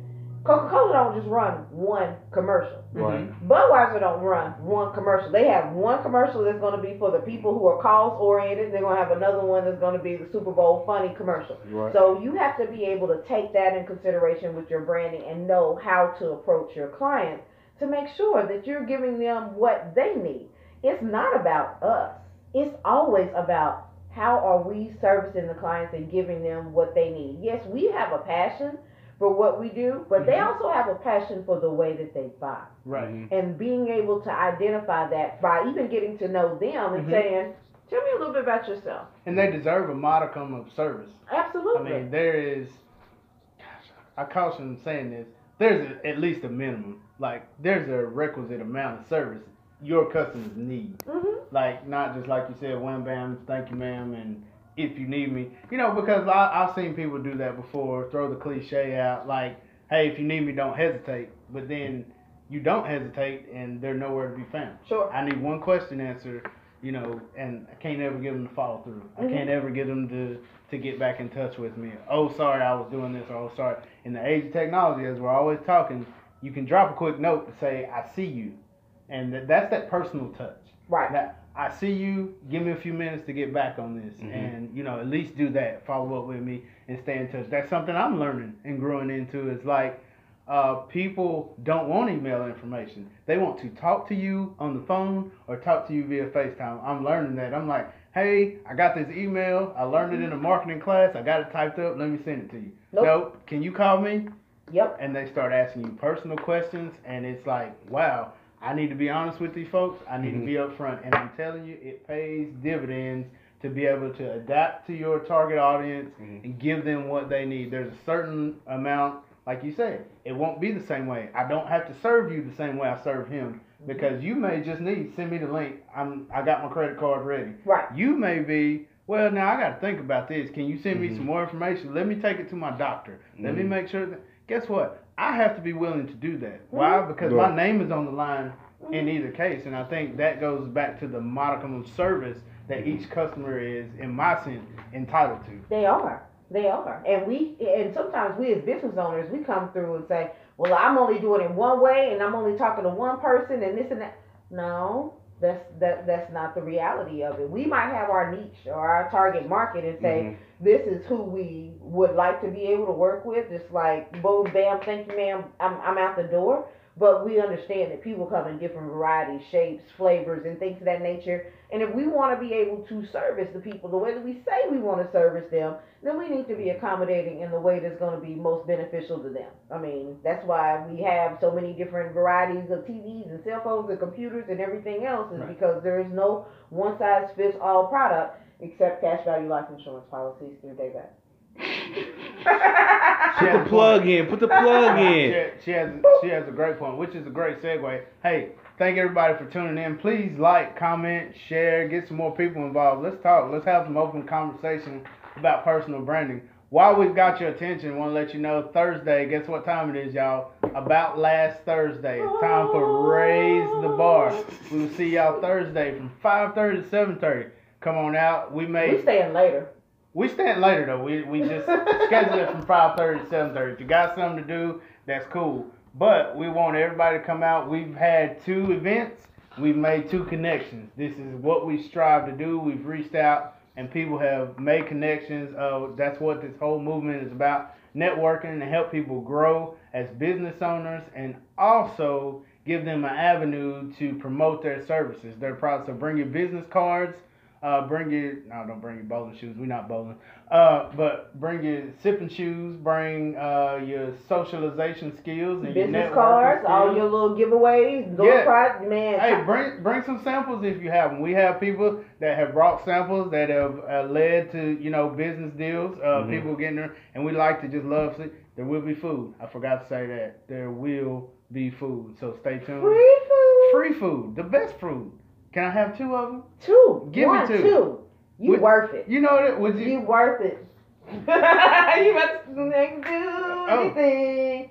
coca-cola don't just run one commercial Right. Mm-hmm. budweiser don't run one commercial they have one commercial that's going to be for the people who are cause oriented they're going to have another one that's going to be the super bowl funny commercial Right. so you have to be able to take that in consideration with your branding and know how to approach your clients to make sure that you're giving them what they need. It's not about us. It's always about how are we servicing the clients and giving them what they need. Yes, we have a passion for what we do, but they Mhm. also have a passion for the way that they buy. Right. Mhm. And being able to identify that by even getting to know them and Mhm. saying, Tell me a little bit about yourself. And they deserve a modicum of service. Absolutely. I mean, there is. Gosh, I caution saying this. There's a, at least a minimum. Like, there's a requisite amount of service your customers need. hmm Like, not just like you said, wham bam, thank you, ma'am, and if you need me. You know, because I, I've seen people do that before, throw the cliche out, like, hey, if you need me, don't hesitate. But then you don't hesitate, and they're nowhere to be found. Sure. I need one question answered, you know, and I can't ever get them to follow through. I Mhm. can't ever get them to to get back in touch with me. Oh, sorry, I was doing this, or oh, sorry. In the age of technology, as we're always talking, you can drop a quick note to say, I see you, and th- that's that personal touch. Right. Now, I see you. Give me a few minutes to get back on this, Mhm. and you know, at least do that. Follow up with me and stay in touch. That's something I'm learning and growing into. Is like uh, people don't want email information. They want to talk to you on the phone or talk to you via FaceTime. I'm learning that. I'm like, hey, I got this email. I learned it in a marketing class. I got it typed up. Let me send it to you. Nope. nope. Can you call me? Yep. and they start asking you personal questions and it's like wow i need to be honest with these folks i need Mhm. to be upfront and i'm telling you it pays dividends to be able to adapt to your target audience Mhm. and give them what they need there's a certain amount like you said it won't be the same way i don't have to serve you the same way i serve him because you may just need send me the link i'm i got my credit card ready Right. you may be well now i got to think about this can you send me Mhm. some more information let me take it to my doctor let me Mhm. make sure that guess what i have to be willing to do that why because my name is on the line in either case and i think that goes back to the modicum of service that each customer is, in my sense, entitled to. They are. They are. And we and sometimes we as business owners we come through and say, Well, I'm only doing it one way and I'm only talking to one person and this and that. No, that's that that's not the reality of it. We might have our niche or our target market and say, Mhm. This is who we would like to be able to work with. It's like boom bam, thank you, ma'am, I'm I'm out the door. But we understand that people come in different varieties, shapes, flavors, and things of that nature. And if we want to be able to service the people the way that we say we want to service them, then we need to be accommodating in the way that's going to be most beneficial to them. I mean, that's why we have so many different varieties of TVs and cell phones and computers and everything else, is Right. because there is no one size fits all product except cash value life insurance policies through Davette. Put the plug in. Put the plug She, in. she has she has a great point, which is a great segue. Hey, thank everybody for tuning in. Please like, comment, share, get some more people involved. Let's talk. Let's have some open conversation about personal branding. While we've got your attention, want to let you know Thursday. Guess what time it is, y'all? About last Thursday. It's time for raise the bar. We will see y'all Thursday from 5:30 to 7:30. Come on out. We may We staying later. we stand later though. We we just scheduled it from five thirty to seven thirty. If you got something to do, that's cool. But we want everybody to come out. We've had two events. We've made two connections. This is what we strive to do. We've reached out and people have made connections. Uh, that's what this whole movement is about: networking and help people grow as business owners, and also give them an avenue to promote their services, their products. So bring your business cards. Uh, bring your no, don't bring your bowling shoes. We're not bowling. Uh, but bring your sipping shoes. Bring uh your socialization skills and Business networking cards, all your little giveaways, little Yeah. prize, man. Hey, bring bring some samples if you have them. We have people that have brought samples that have uh, led to you know business deals. Uh, Mhm. People getting there, and we like to just love. See, there will be food. I forgot to say that there will be food. So stay tuned. free food. Free food, the best food. Can I have two of them? Two. Give me two. two. You Would- worth it. You know that? Would you? You worth it. you must do Oh. anything.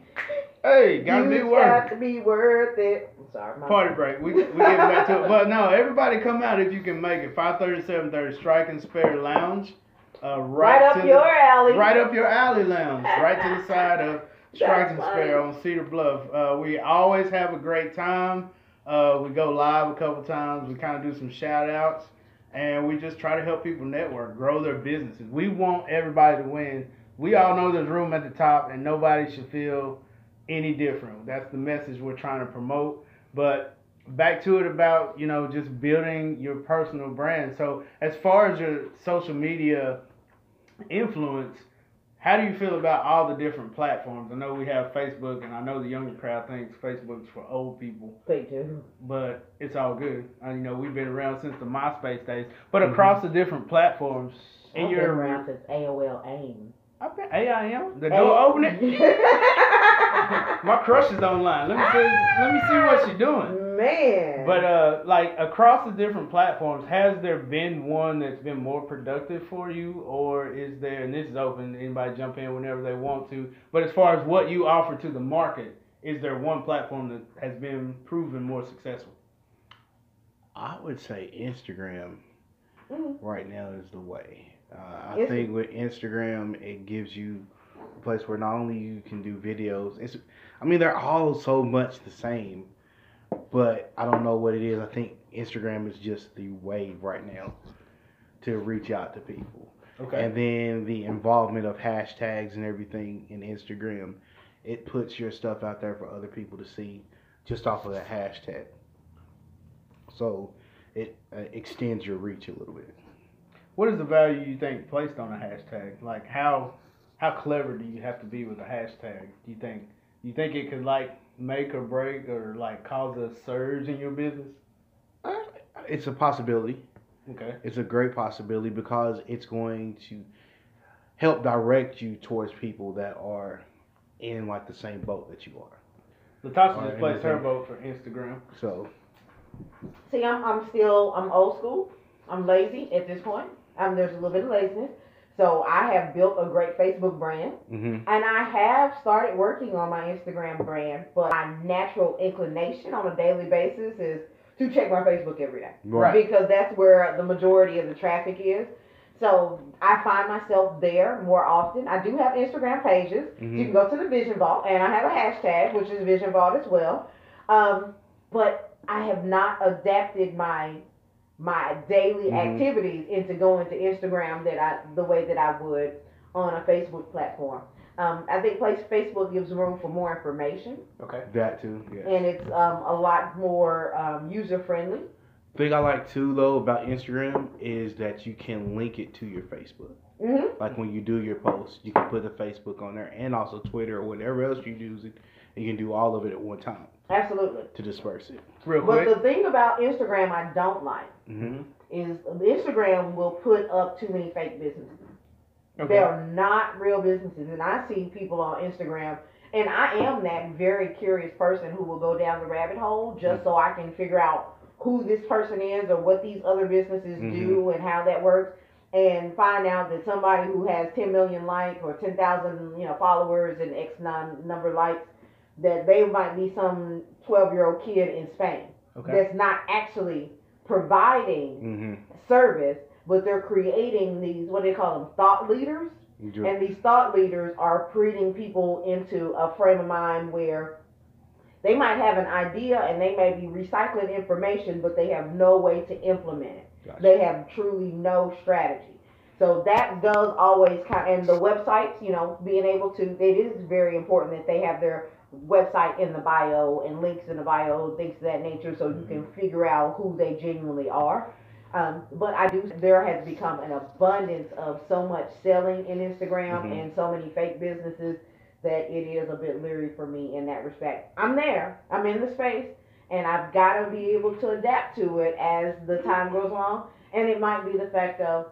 Hey, gotta you be got worth. to be worth it. I'm sorry, Party break. We we getting back to it, but no, everybody come out if you can make it. 5:30, 7:30, Strike and Spare Lounge. Uh, right, Right up your the, alley. right up your alley lounge, right to the side of Strike and. Spare on Cedar Bluff. Uh, we always have a great time. Uh, we go live a couple times. We kind of do some shout outs, and we just try to help people network, grow their businesses. We want everybody to win. We all know there's room at the top, and nobody should feel any different. That's the message we're trying to promote. But back to it about you know just building your personal brand. So as far as your social media influence, how do you feel about all the different platforms? I know we have Facebook, and I know the younger crowd thinks Facebook's for old people, They do. but it's all good. Uh, you know we've been around since the MySpace days, but Mhm. across the different platforms. In I've been your around since AOL AIM. I bet AIM. The door opening. My crush is online. Let me see. Let me see what she's doing. Man. But uh, like across the different platforms, has there been one that's been more productive for you, or is there? And this is open. Anybody jump in whenever they want to. But as far as what you offer to the market, is there one platform that has been proven more successful? I would say Instagram Mhm. right now is the way. Uh, I Is think with Instagram, it gives you a place where not only you can do videos. It's, I mean, they're all so much the same, but I don't know what it is. I think Instagram is just the way right now to reach out to people. Okay. And then the involvement of hashtags and everything in Instagram, it puts your stuff out there for other people to see just off of that hashtag. So it uh, extends your reach a little bit. What is the value you think placed on a hashtag? Like how how clever do you have to be with a hashtag? Do you think you think it could like make or break or like cause a surge in your business? Uh, It's a possibility. Okay. It's a great possibility because it's going to help direct you towards people that are in like the same boat that you are. Latasha Or just placed her anything. vote for Instagram. So See, I'm, I'm still, I'm old school. I'm lazy at this point. Um, there's a little bit of laziness. So I have built a great Facebook brand. mhm. And I have started working on my Instagram brand, but my natural inclination on a daily basis is to check my Facebook every day Right. because that's where the majority of the traffic is. So I find myself there more often. I do have Instagram pages. Mhm. You can go to the Vision Vault, and I have a hashtag, which is Vision Vault as well. Um, but I have not adapted my my daily Mhm. activities into going to Instagram that I the way that I would on a Facebook platform. Um, I think place Facebook gives room for more information, Okay. That too. Yeah. and it's um, a lot more um, user friendly. Thing I like too though about Instagram is that you can link it to your Facebook. hmm Like when you do your post, you can put the Facebook on there and also Twitter or whatever else you're using, And you can do all of it at one time Absolutely. to disperse it. Real But quick. the thing about Instagram I don't like Mm-hmm. is Instagram will put up too many fake businesses. Okay. They are not real businesses, and I see people on Instagram, and I am that very curious person who will go down the rabbit hole just so I can figure out who this person is or what these other businesses do and how that works, and find out that somebody who has 10 million likes or 10,000 you know followers and X non number likes, that they might be some 12 year old kid in Spain Okay. that's not actually providing Mm-hmm. service, but they're creating these what do they call them thought leaders, and these thought leaders are breeding people into a frame of mind where they might have an idea and they may be recycling information, but they have no way to implement it. Gotcha. They have truly no strategy. So that does always count. And the websites, you know, being able to, it is very important that they have their website in the bio and links in the bio, things of that nature, so you can figure out who they genuinely are. Um, but I do, there has become an abundance of so much selling in Instagram Mhm. and so many fake businesses that it is a bit leery for me in that respect. I'm there, I'm in the space, and I've got to be able to adapt to it as the time goes along. And it might be the fact of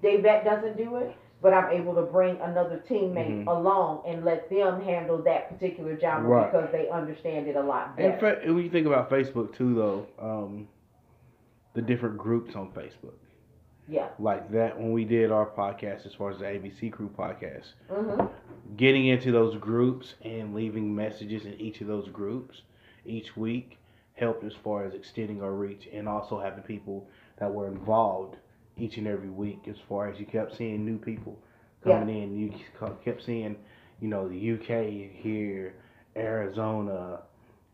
Davette doesn't do it, but I'm able to bring another teammate Mhm. along and let them handle that particular genre Right. because they understand it a lot better. In better. fact, when you think about Facebook too, though, um, the different groups on Facebook, Yeah. like that when we did our podcast as far as the ABC Crew podcast, hmm getting into those groups and leaving messages in each of those groups each week helped as far as extending our reach and also having people that were involved each and every week as far as you kept seeing new people coming in you kept seeing you know the UK here Arizona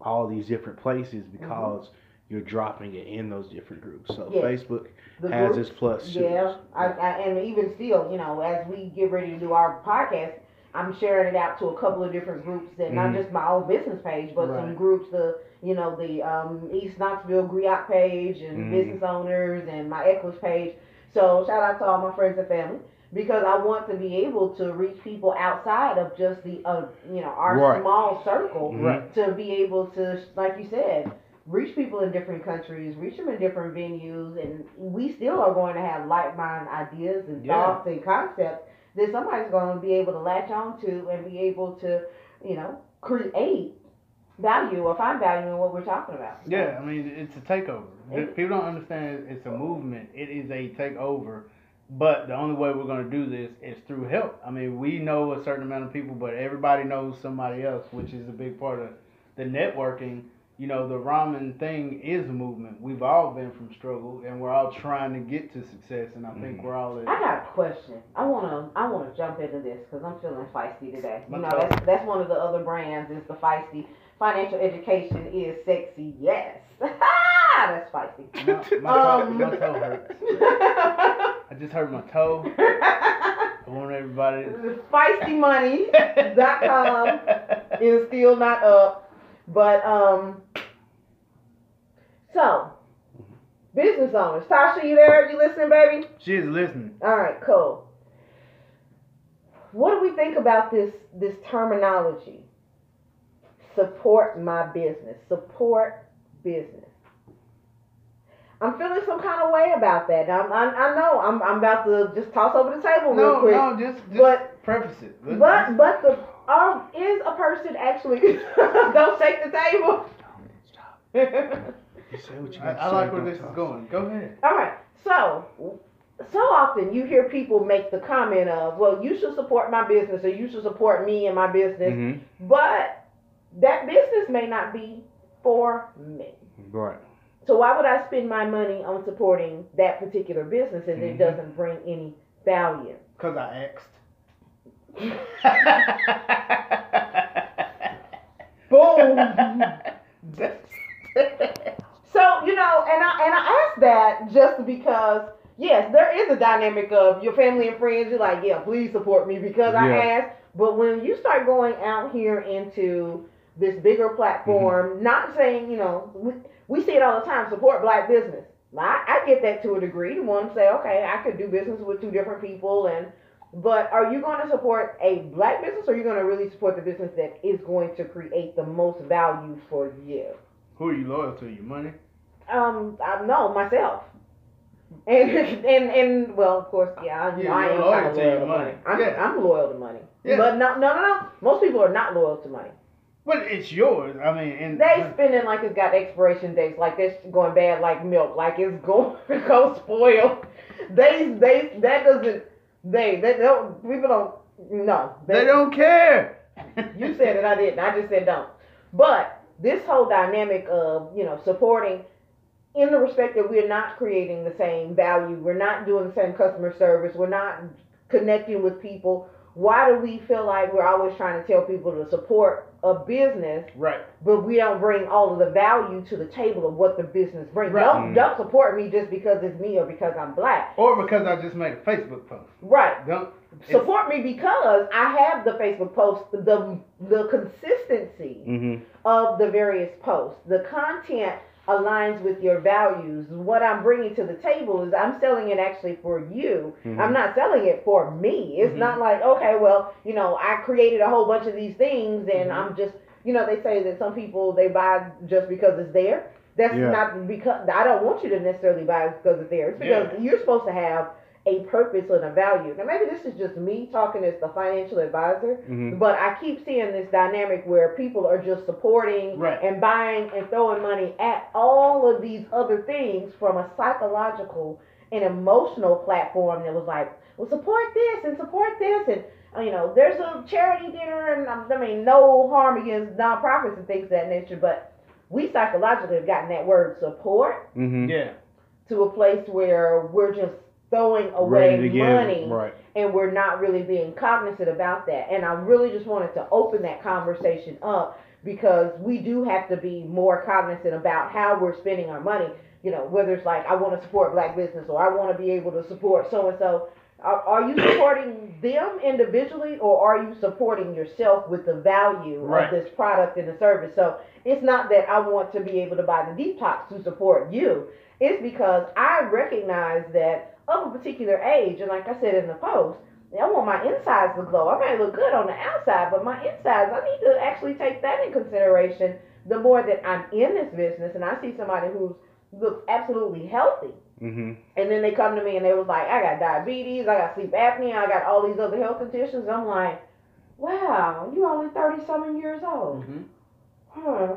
all these different places because you're dropping it in those different groups so Yes. Facebook The has groups, its plus. Yeah, I, I, and even still, you know, as we get ready to do our podcast, I'm sharing it out to a couple of different groups that not Mhm. just my own business page, but some groups, the you know the um, East Knoxville Griot page and Mhm. business owners and my Equis page. So shout out to all my friends and family because I want to be able to reach people outside of just the uh, you know our Right. small circle Mhm. Right. to be able to, like you said, reach people in different countries, reach them in different venues, and we still are going to have like-minded ideas and Yeah. thoughts and concepts that somebody's going to be able to latch on to and be able to, you know, create value or find value in what we're talking about. Yeah, I mean it's a takeover. It- People don't understand it's a movement. It is a takeover. But the only way we're gonna do this is through help. I mean, we know a certain amount of people, but everybody knows somebody else, which is a big part of the networking. You know, the ramen thing is a movement. We've all been from struggle, and we're all trying to get to success. And I think Mhm. we're all at I got a question. I wanna I wanna jump into this because I'm feeling feisty today. You know, that's that's one of the other brands is the feisty. Financial education is sexy. Yes, that's feisty. my, my, toe, Um, my toe hurts. I just hurt my toe. I want everybody. FeistyMoney.com is still not up, but um. So, business owners, Tasha, you there? You listening, baby? She is listening. All right, cool. What do we think about this this terminology? Support my business. Support business. I'm feeling some kind of way about that. I'm, I, I know I'm, I'm about to just toss over the table real quick. no, just, just but preface it. Let's- but but the um, is a person actually don't shake the table. You say what you I, gotta I like where don't this is going. Go ahead. All right, so so often you hear people make the comment of, "Well, you should support my business, or you should support me and my business," Mhm. but that business may not be for me. Right. So why would I spend my money on supporting that particular business if it Mhm. doesn't bring any value? Cause I asked. Boom. So you know, and I and I asked that just because yes, there is a dynamic of your family and friends. You're like, yeah, please support me because I asked. But when you start going out here into this bigger platform, Mm-hmm. not saying you know we, see it all the time, support black business. I, I get that to a degree. One say, okay, I could do business with two different people, and but are you going to support a black business, or are you going to really support the business that is going to create the most value for you? Who are you loyal to? Your money? Um, I know myself. And and and well, of course, yeah, I, Yeah, I am loyal to loyal to money. money. I'm, Yeah. I'm loyal to money. Yeah. But no, no, no, no. Most people are not loyal to money. But it's yours. I mean, and They spend it like it's got expiration dates, like this going bad like milk, like it's going to go spoil. They they that doesn't they they don't people don't no they don't care. You said it, I didn't. I just said don't. But this whole dynamic of, you know, supporting in the respect that we're not creating the same value, we're not doing the same customer service, we're not connecting with people. Why do we feel like we're always trying to tell people to support a business, Right. but we don't bring all of the value to the table of what the business brings? Right. Don't Mm. don't support me just because it's me or because I'm black. Or because I just made a Facebook post. Right. Don't. Support me because I have the Facebook post, the the consistency Mm-hmm. of the various posts. The content aligns with your values. What I'm bringing to the table is I'm selling it actually for you. Mhm. I'm not selling it for me. It's Mhm. not like, okay, well, you know, I created a whole bunch of these things and Mhm. I'm just, you know, they say that some people they buy just because it's there. That's Yeah. not because I don't want you to necessarily buy it because it's there. It's because Yeah. you're supposed to have a purpose and a value. Now maybe this is just me talking as the financial advisor, Mm-hmm. but I keep seeing this dynamic where people are just supporting Right. and buying and throwing money at all of these other things from a psychological and emotional platform that was like, well, support this and support this. And, uh, you know, there's a charity dinner, and um, I mean, no harm against nonprofits and things of that nature, but we psychologically have gotten that word support Mm-hmm. Yeah. to a place where we're just throwing away Ready to give. money Right. and we're not really being cognizant about that. And I really just wanted to open that conversation up because we do have to be more cognizant about how we're spending our money. You know, whether it's like I want to support black business or I want to be able to support so and so. Are, are you supporting them individually or are you supporting yourself with the value Right. of this product and the service? So it's not that I want to be able to buy the detox to support you. It's because I recognize that of a particular age, and like I said in the post, I want my insides to glow. I may look good on the outside, but my insides, I need to actually take that in consideration. The more that I'm in this business, and I see somebody who looks absolutely healthy, Mm-hmm. and then they come to me and they was like, I got diabetes, I got sleep apnea, I got all these other health conditions. I'm like, wow, you're only thirty something years old. hmm Huh.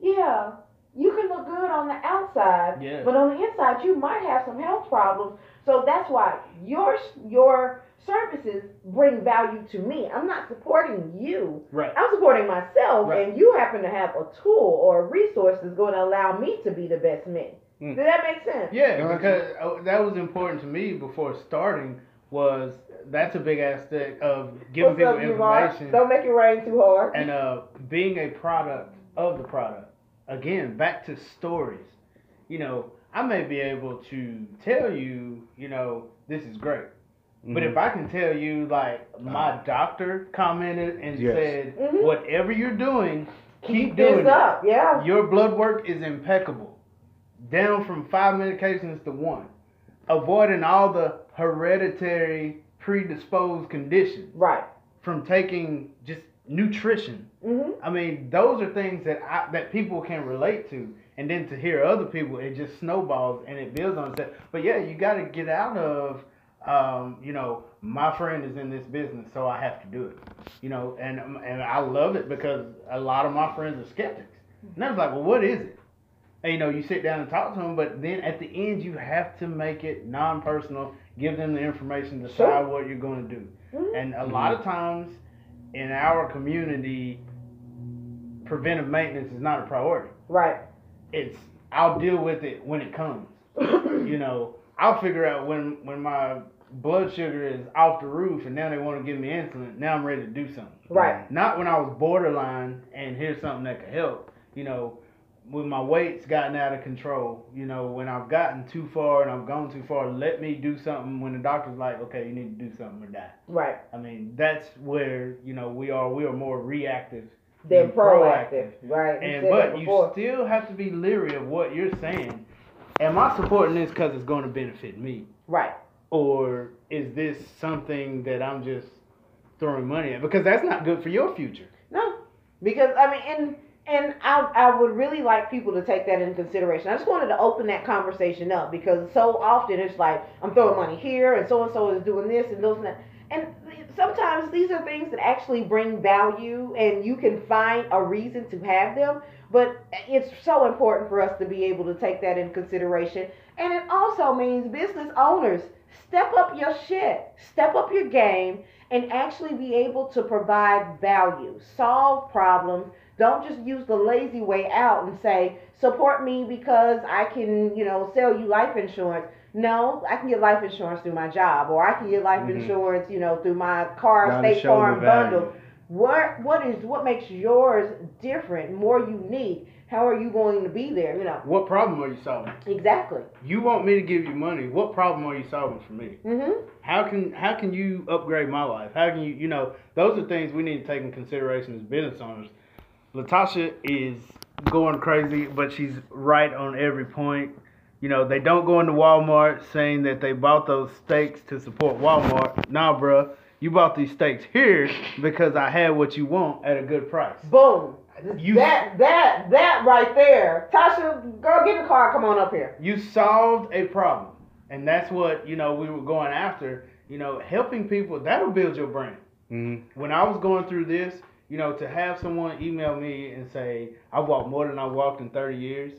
Yeah, you can look good on the outside, Yeah. but on the inside you might have some health problems. So that's why your your services bring value to me. I'm not supporting you. Right. I'm supporting myself, Right. and you happen to have a tool or a resource that's going to allow me to be the best me. Mm. Does that make sense? Yeah, because uh, that was important to me before starting. Was that's a big aspect of giving What's up, people Yvonne? information Don't make it rain too hard. and uh, being a product of the product. Again, back to stories. You know, I may be able to tell you, you know, this is great. Mm-hmm. But if I can tell you, like, my doctor commented and Yes. said, Mhm. whatever you're doing, keep, this doing it. up, yeah. Your blood work is impeccable. Down from five medications to one. Avoiding all the hereditary predisposed conditions Right. from taking just nutrition. Hmm I mean, those are things that I, that people can relate to, and then to hear other people, it just snowballs and it builds on itself. But yeah, you got to get out of, um, you know, my friend is in this business, so I have to do it. You know, and and I love it because a lot of my friends are skeptics, and I was like, well, what is it? And, you know, you sit down and talk to them, but then at the end, you have to make it non-personal. Give them the information, decide Sure. what you're going to do. Mhm. And a lot of times in our community, preventive maintenance is not a priority. Right. It's I'll deal with it when it comes. you know, I'll figure out when when my blood sugar is off the roof and now they want to give me insulin. Now I'm ready to do something. Right. Not when I was borderline and here's something that could help. You know, when my weight's gotten out of control. You know, when I've gotten too far and I've gone too far, let me do something. When the doctor's like, okay, you need to do something or die. Right. I mean, that's where you know we are. We are more reactive They're proactive. Right. And but you still have to be leery of what you're saying. Am I supporting this because it's going to benefit me, Right. or is this something that I'm just throwing money at? Because that's not good for your future. No, because I mean, and and I I would really like people to take that into consideration. I just wanted to open that conversation up because so often it's like I'm throwing money here and so and so is doing this and those and that. And sometimes these are things that actually bring value and you can find a reason to have them. But it's so important for us to be able to take that in consideration. And it also means business owners step up your shit, step up your game, and actually be able to provide value, solve problems. Don't just use the lazy way out and say, support me because I can, you know, sell you life insurance. No, I can get life insurance through my job, or I can get life Mhm. insurance, you know, through my car State Farm bundle. What what is what makes yours different, more unique? How are you going to be there? You know, What problem are you solving? exactly. You want me to give you money. What problem are you solving for me? Mhm. How can how can you upgrade my life? How can you you know those are things we need to take in consideration as business owners. Latasha is going crazy, but she's right on every point. You know they don't go into Walmart saying that they bought those steaks to support Walmart. Nah, bruh, you bought these steaks here because I had what you want at a good price. Boom. You- that that that right there, Tasha, girl, get in the car. Come on up here. You solved a problem, and that's what you know we were going after. You know, helping people that'll build your brand. Mm-hmm. when I was going through this, you know, to have someone email me and say I walked more than I walked in 30 years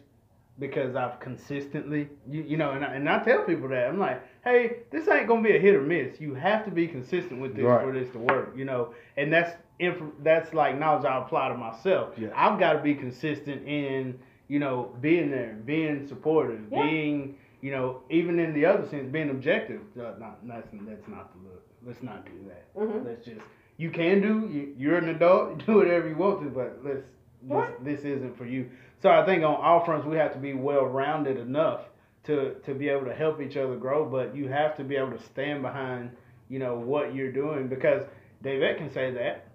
because I've consistently, you, you know, and I, and I tell people that I'm like, hey, this ain't gonna be a hit or miss. You have to be consistent with this Right. for this to work, you know, and that's inf- that's like knowledge I apply to myself. Yeah. I've got to be consistent in, you know, being there, being supportive, Yeah. being, you know, even in the other sense, being objective. Uh, not that's that's not the look. Let's not do that. Mhm. Let's just you can do. You, you're an adult. Do whatever you want to, but let's. This, this isn't for you. So I think on all fronts we have to be well rounded enough to to be able to help each other grow. But you have to be able to stand behind you know what you're doing because Davette can say that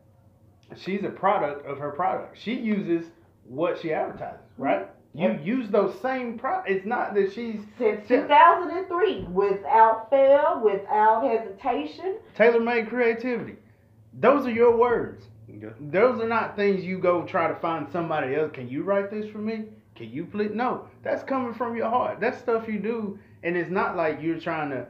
she's a product of her product. She uses what she advertises, mm-hmm. right? You Yep. use those same pro. It's not that she's Since 2003, without fail, without hesitation. tailor made creativity. Those are your words. Yeah. Those are not things you go try to find somebody else. Can you write this for me? Can you please? No, that's coming from your heart. That's stuff you do, and it's not like you're trying to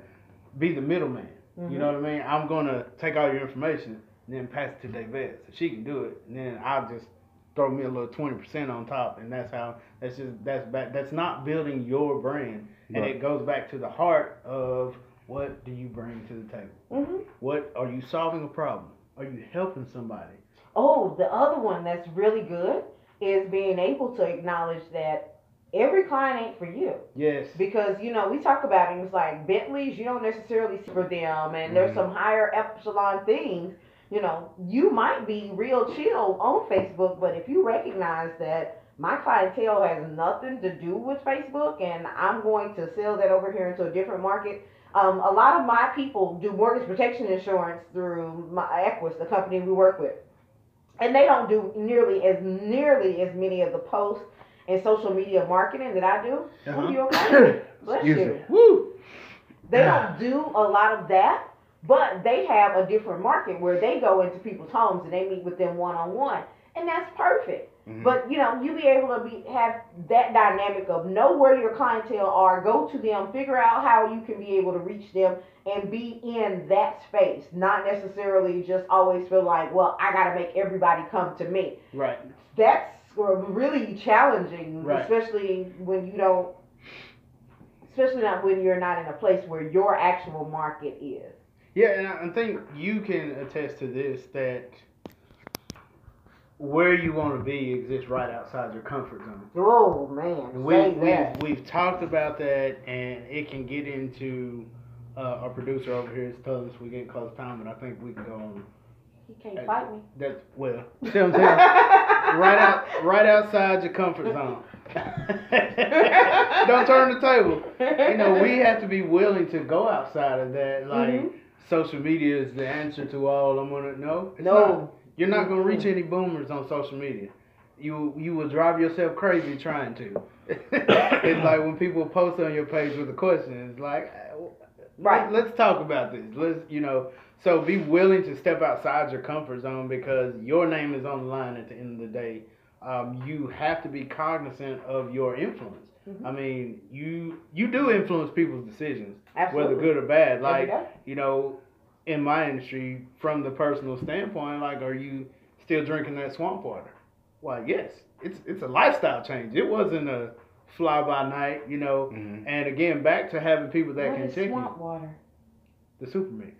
be the middleman. Mhm. You know what I mean? I'm gonna take all your information and then pass it to David so she can do it, and then I'll just throw me a little twenty percent on top, and that's how. That's just that's back. That's not building your brand, and it goes back to the heart of what do you bring to the table. hmm What are you solving a problem? Are you helping somebody? Oh, the other one that's really good is being able to acknowledge that every client ain't for you. Yes. Because, you know, we talk about things like Bentleys, you don't necessarily see for them, and there's Mhm. some higher epsilon things. You know, you might be real chill on Facebook, but if you recognize that my clientele has nothing to do with Facebook and I'm going to sell that over here into a different market. Um, a lot of my people do mortgage protection insurance through my Equis, the company we work with. And they don't do nearly as nearly as many of the posts and social media marketing that I do. Uh-huh. Ooh, you okay? Bless Excuse you. me. Woo! They don't do a lot of that, but they have a different market where they go into people's homes and they meet with them one on one, and that's perfect. Mhm. But you know, you be able to be have that dynamic of know where your clientele are, go to them, figure out how you can be able to reach them, and be in that space. Not necessarily just always feel like, well, I got to make everybody come to me. Right. That's really challenging, Right. especially when you don't, especially not when you're not in a place where your actual market is. Yeah, and I think you can attest to this that where you want to be exists right outside your comfort zone. Oh man, we, say we, that. we've talked about that, and it can get into uh, our producer over here is telling us we're getting close time, and I think we can go on. He can't fight me. That's well, see what I'm saying? right out, right outside your comfort zone. Don't turn the table. You know, we have to be willing to go outside of that. Like Mhm. social media is the answer to all. I'm gonna no. it's No. not. You're not gonna reach any boomers on social media. You you will drive yourself crazy trying to. it's like when people post on your page with a question. It's like, uh, Right. Let's talk about this. Let's you know. So be willing to step outside your comfort zone because your name is on the line at the end of the day. Um, you have to be cognizant of your influence. Mhm. I mean, you you do influence people's decisions, Absolutely. whether good or bad. Like you know, in my industry, from the personal standpoint, like, are you still drinking that swamp water? Why, yes, it's it's a lifestyle change. It wasn't a fly by night, you know. Mhm. And again, back to having people that What can is check you. swamp water? The super mix.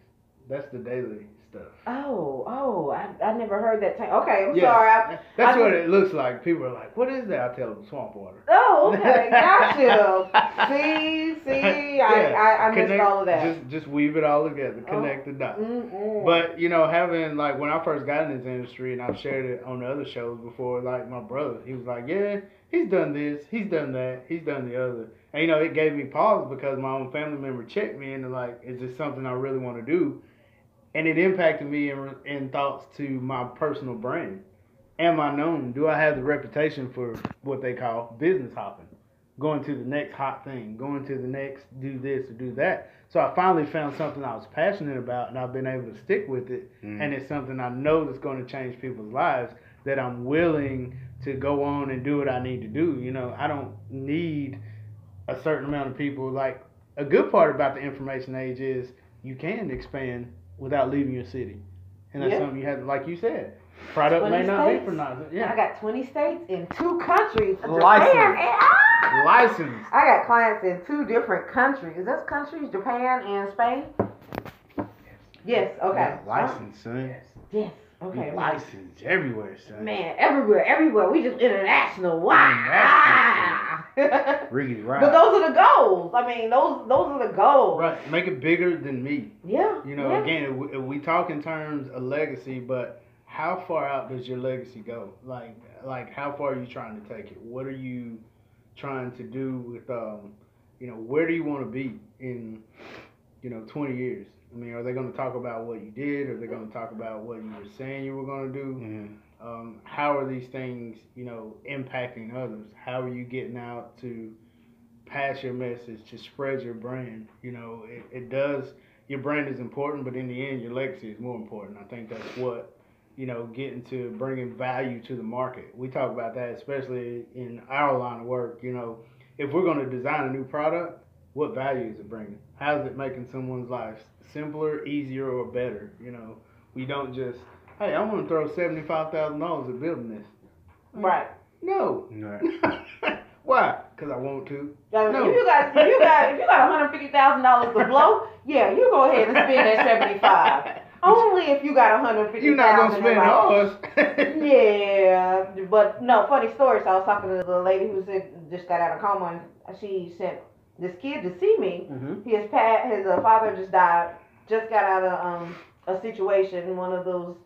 That's the daily stuff. Oh, oh, I, I never heard that. Term. Okay, I'm Yeah. sorry. I, That's I what it looks like. People are like, "What is that?" I tell them, "Swamp water." oh, okay, gotcha. see, see, I, I, I missed all of that. Just just weave it all together, Oh. connect the dots. Mm-mm. But you know, having like when I first got in this industry, and I've shared it on the other shows before. Like my brother, he was like, "Yeah, he's done this, he's done that, he's done the other." And you know, it gave me pause because my own family member checked me into like, "Is this something I really want to do?" And it impacted me in, in thoughts to my personal brand. Am I known? Do I have the reputation for what they call business hopping? Going to the next hot thing, going to the next do this or do that. So I finally found something I was passionate about, and I've been able to stick with it Mhm. and it's something I know that's going to change people's lives that I'm willing to go on and do what I need to do. You know, I don't need a certain amount of people. Like a good part about the information age is you can expand without leaving your city, and that's something you have. Like you said, product may not states. be for I Yeah, I got 20 states in two countries. Licensed. Japan and ah! license. I got clients in two different countries. Those countries, Japan and Spain. Yes. yes. Okay. Yeah, license, son. Yes. Okay. You licensed everywhere, son. Man, everywhere, everywhere. We just international. Wow. Riggedy right. but those are the goals. I mean, those those are the goals. Right, make it bigger than me. Yeah. You know, yeah. again, we, we talk in terms of legacy, but how far out does your legacy go? Like, like how far are you trying to take it? What are you trying to do with, um, you know, where do you want to be in, you know, 20 years? I mean, are they going to talk about what you did? Are they going to talk about what you were saying you were going to do? Mhm. um, how are these things, you know, impacting others? How are you getting out to pass your message, to spread your brand? You know, it, it does, your brand is important, but in the end, your legacy is more important. I think that's what, you know, getting to bringing value to the market. We talk about that, especially in our line of work. You know, if we're going to design a new product, what value is it bringing? How is it making someone's life simpler, easier, or better? You know, we don't just hey, I'm gonna throw seventy five thousand dollars at building this. Right. No. Right. Why? Because I want to. Now, No. If you got if you got if you got one hundred fifty thousand dollars to blow, yeah, you go ahead and spend that seventy five. Only if you got one hundred fifty You're not gonna thousand. spend ours. Yeah, but no, funny story. So I was talking to the lady who said just got out of coma, and she sent this kid to see me. Mhm. His pat, his uh, father just died. Just got out of um, a situation, in one of those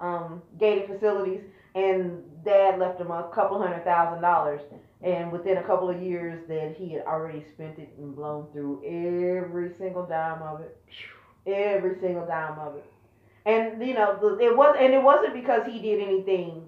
um, gated facilities, and dad left him a couple hundred thousand dollars. And within a couple of years, that he had already spent it and blown through every single dime of it, every single dime of it. And you know, it was, and it wasn't because he did anything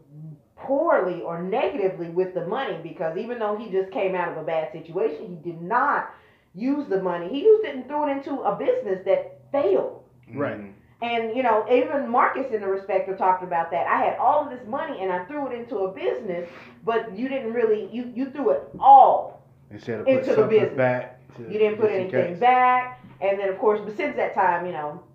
poorly or negatively with the money. Because even though he just came out of a bad situation, he did not use the money. He used it and threw it into a business that failed. Right. Mhm. And you know, even Marcus in the respective talked about that. I had all of this money and I threw it into a business, but you didn't really you you threw it all. Instead of Into the business. back. To, You didn't put anything case. back. And then of course, but since that time, you know, beca-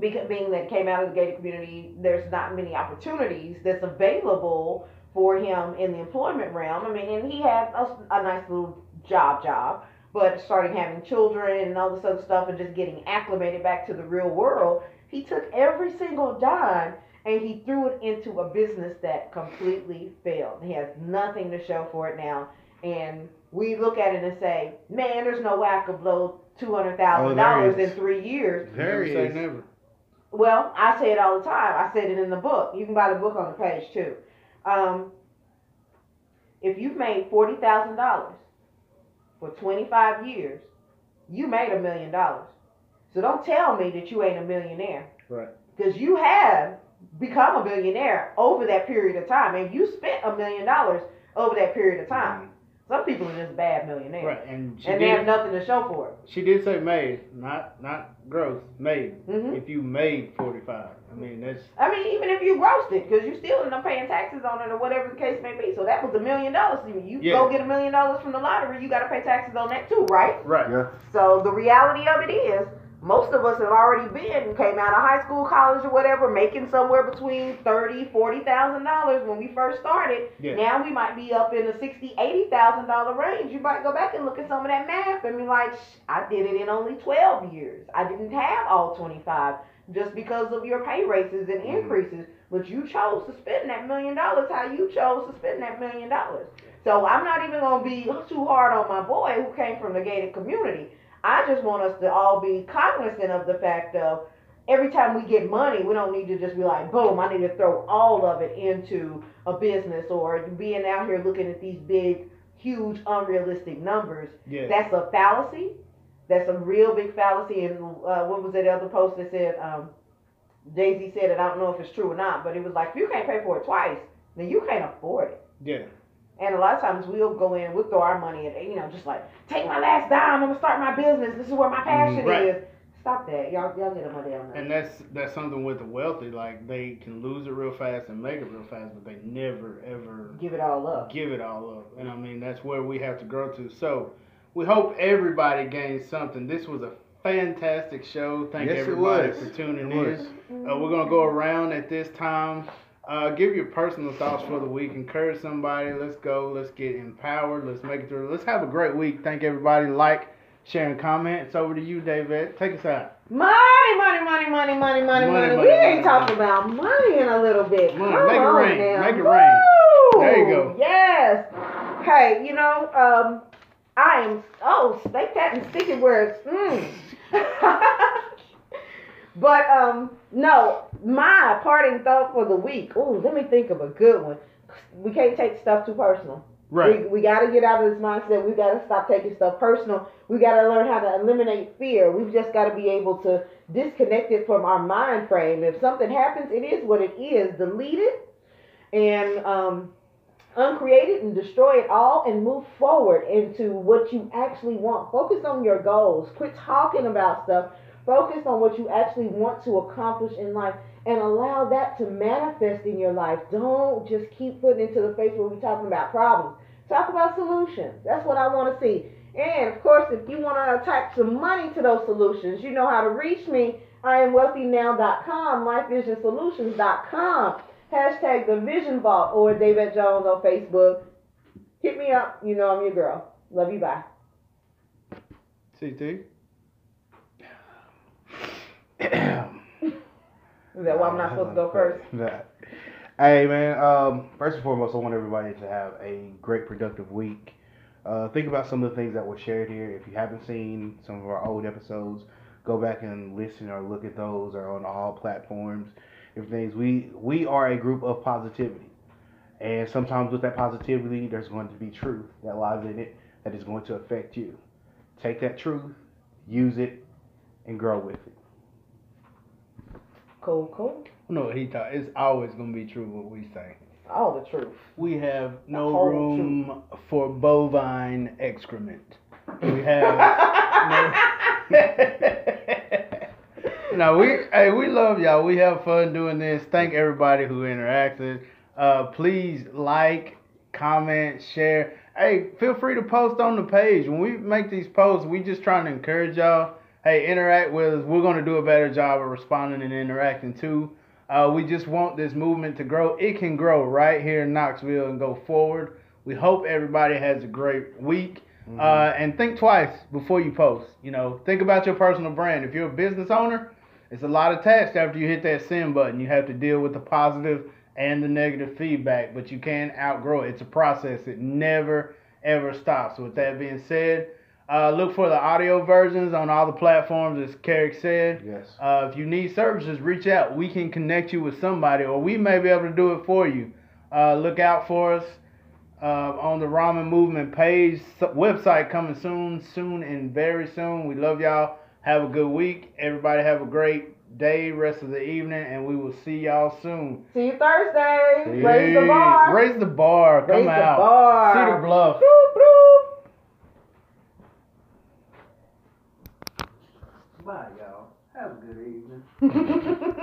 being that came out of the gated community, there's not many opportunities that's available for him in the employment realm. I mean, and he had a, a nice little job job, but starting having children and all this other stuff and just getting acclimated back to the real world, he took every single dime and he threw it into a business that completely failed. He has nothing to show for it now. And we look at it and say, man, there's no way I could blow two hundred thousand oh, dollars in three years. Never There say is. Well, I say it all the time. I said it in the book. You can buy the book on the page too. Um, if you've made forty thousand dollars for twenty five years, you made a million dollars. So don't tell me that you ain't a millionaire. Right. Because you have become a billionaire over that period of time, and you spent a million dollars over that period of time. Some people are just bad millionaires, Right, and she and they have nothing to show for it. She did say made, not not gross. Made. hmm If you made forty five, I mean that's I mean, even if you grossed it, because you're still end up paying taxes on it or whatever the case may be. So that was a million dollars to you. You Yeah. go get a million dollars from the lottery, you got to pay taxes on that too, right? right. Yeah. So the reality of it is, most of us have already been came out of high school, college, or whatever, making somewhere between thirty, forty thousand dollars when we first started. Yeah. Now we might be up in the sixty, eighty thousand dollar range. You might go back and look at some of that math and be like, "Shh, I did it in only twelve years. I didn't have all twenty five just because of your pay raises and Mhm. increases. But you chose to spend that million dollars how you chose to spend that million dollars. So I'm not even gonna be too hard on my boy who came from the gated community. I just want us to all be cognizant of the fact of every time we get money, we don't need to just be like, boom, I need to throw all of it into a business or being out here looking at these big, huge, unrealistic numbers. Yeah. That's a fallacy. That's a real big fallacy. And uh, what was that other post that said, um, Jay Z said it, I don't know if it's true or not, but it was like, if you can't pay for it twice, then you can't afford it. yeah. And a lot of times we'll go in, we'll throw our money at, you know, just like, take my last dime, I'm gonna start my business. This is where my passion Right. is. Stop that. Y'all, y'all get a money on that. And that's that's something with the wealthy, like they can lose it real fast and make it real fast, but they never ever Give it all up. give it all up. And I mean that's where we have to grow to. So we hope everybody gains something. This was a fantastic show. Thank Yes, it everybody was. for tuning It in. was. Uh, we're gonna go around at this time. Uh, give your personal thoughts for the week. Encourage somebody. Let's go. Let's get empowered. Let's make it through. Let's have a great week. Thank everybody. Like, share, and comment. It's over to you, Davette. Take us out. Money, money, money, money, money, money, Money, money. money, We ain't talking about money in a little bit. Money. Come Make it rain. now. Make it rain. There you go. Yes. Hey, you know, um, I am. Oh, make that and stick it where it's. Mm. but um, no, my parting thought for the week. Ooh, let me think of a good one. We can't take stuff too personal. Right. We, we got to get out of this mindset. We got to stop taking stuff personal. We got to learn how to eliminate fear. We've just got to be able to disconnect it from our mind frame. If something happens, it is what it is. Delete it and um, uncreate it and destroy it all and move forward into what you actually want. Focus on your goals. Quit talking about stuff. Focus on what you actually want to accomplish in life and allow that to manifest in your life. Don't just keep putting into the face where we're talking about problems. Talk about solutions. That's what I want to see. And of course, if you want to attach some money to those solutions, you know how to reach me. I am wealthynow.com, lifevisionsolutions.com, hashtag the Vision Vault or Davette Jones on Facebook. Hit me up. You know I'm your girl. Love you. Bye. CT. Is that why I'm not supposed to go first? That. Hey man, um, first and foremost, I want everybody to have a great productive week. Uh, think about some of the things that were shared here. If you haven't seen some of our old episodes, go back and listen or look at those. Are on all platforms. Everything's we we are a group of positivity, and sometimes with that positivity, there's going to be truth that lies in it that is going to affect you. Take that truth, use it, and grow with it. Cool, cool. No, he thought it's always gonna be true what we say. All the truth. We have no room for bovine excrement. We have no. no, we hey, we love y'all. We have fun doing this. Thank everybody who interacted. Uh, please like, comment, share. Hey, feel free to post on the page. When we make these posts, we just trying to encourage y'all. Hey, interact with us. We're gonna do a better job of responding and interacting too. Uh, we just want this movement to grow. It can grow right here in Knoxville and go forward. We hope everybody has a great week. Mhm. Uh, and think twice before you post. You know, think about your personal brand. If you're a business owner, it's a lot of text after you hit that send button. You have to deal with the positive and the negative feedback, but you can't outgrow it. It's a process. It never ever stops. With that being said, uh, look for the audio versions on all the platforms, as Carrick said. yes. Uh, if you need services, reach out. We can connect you with somebody, or we may be able to do it for you. Uh, look out for us uh, on the Ramen Movement page, website coming soon, soon and very soon. We love y'all. Have a good week. Everybody have a great day, rest of the evening, and we will see y'all soon. See you Thursday. Raise the bar. Raise the bar. Come out. Raise the out. bar. Cedar Bluff. Bloop, bloop. Bye, y'all. Have a good evening.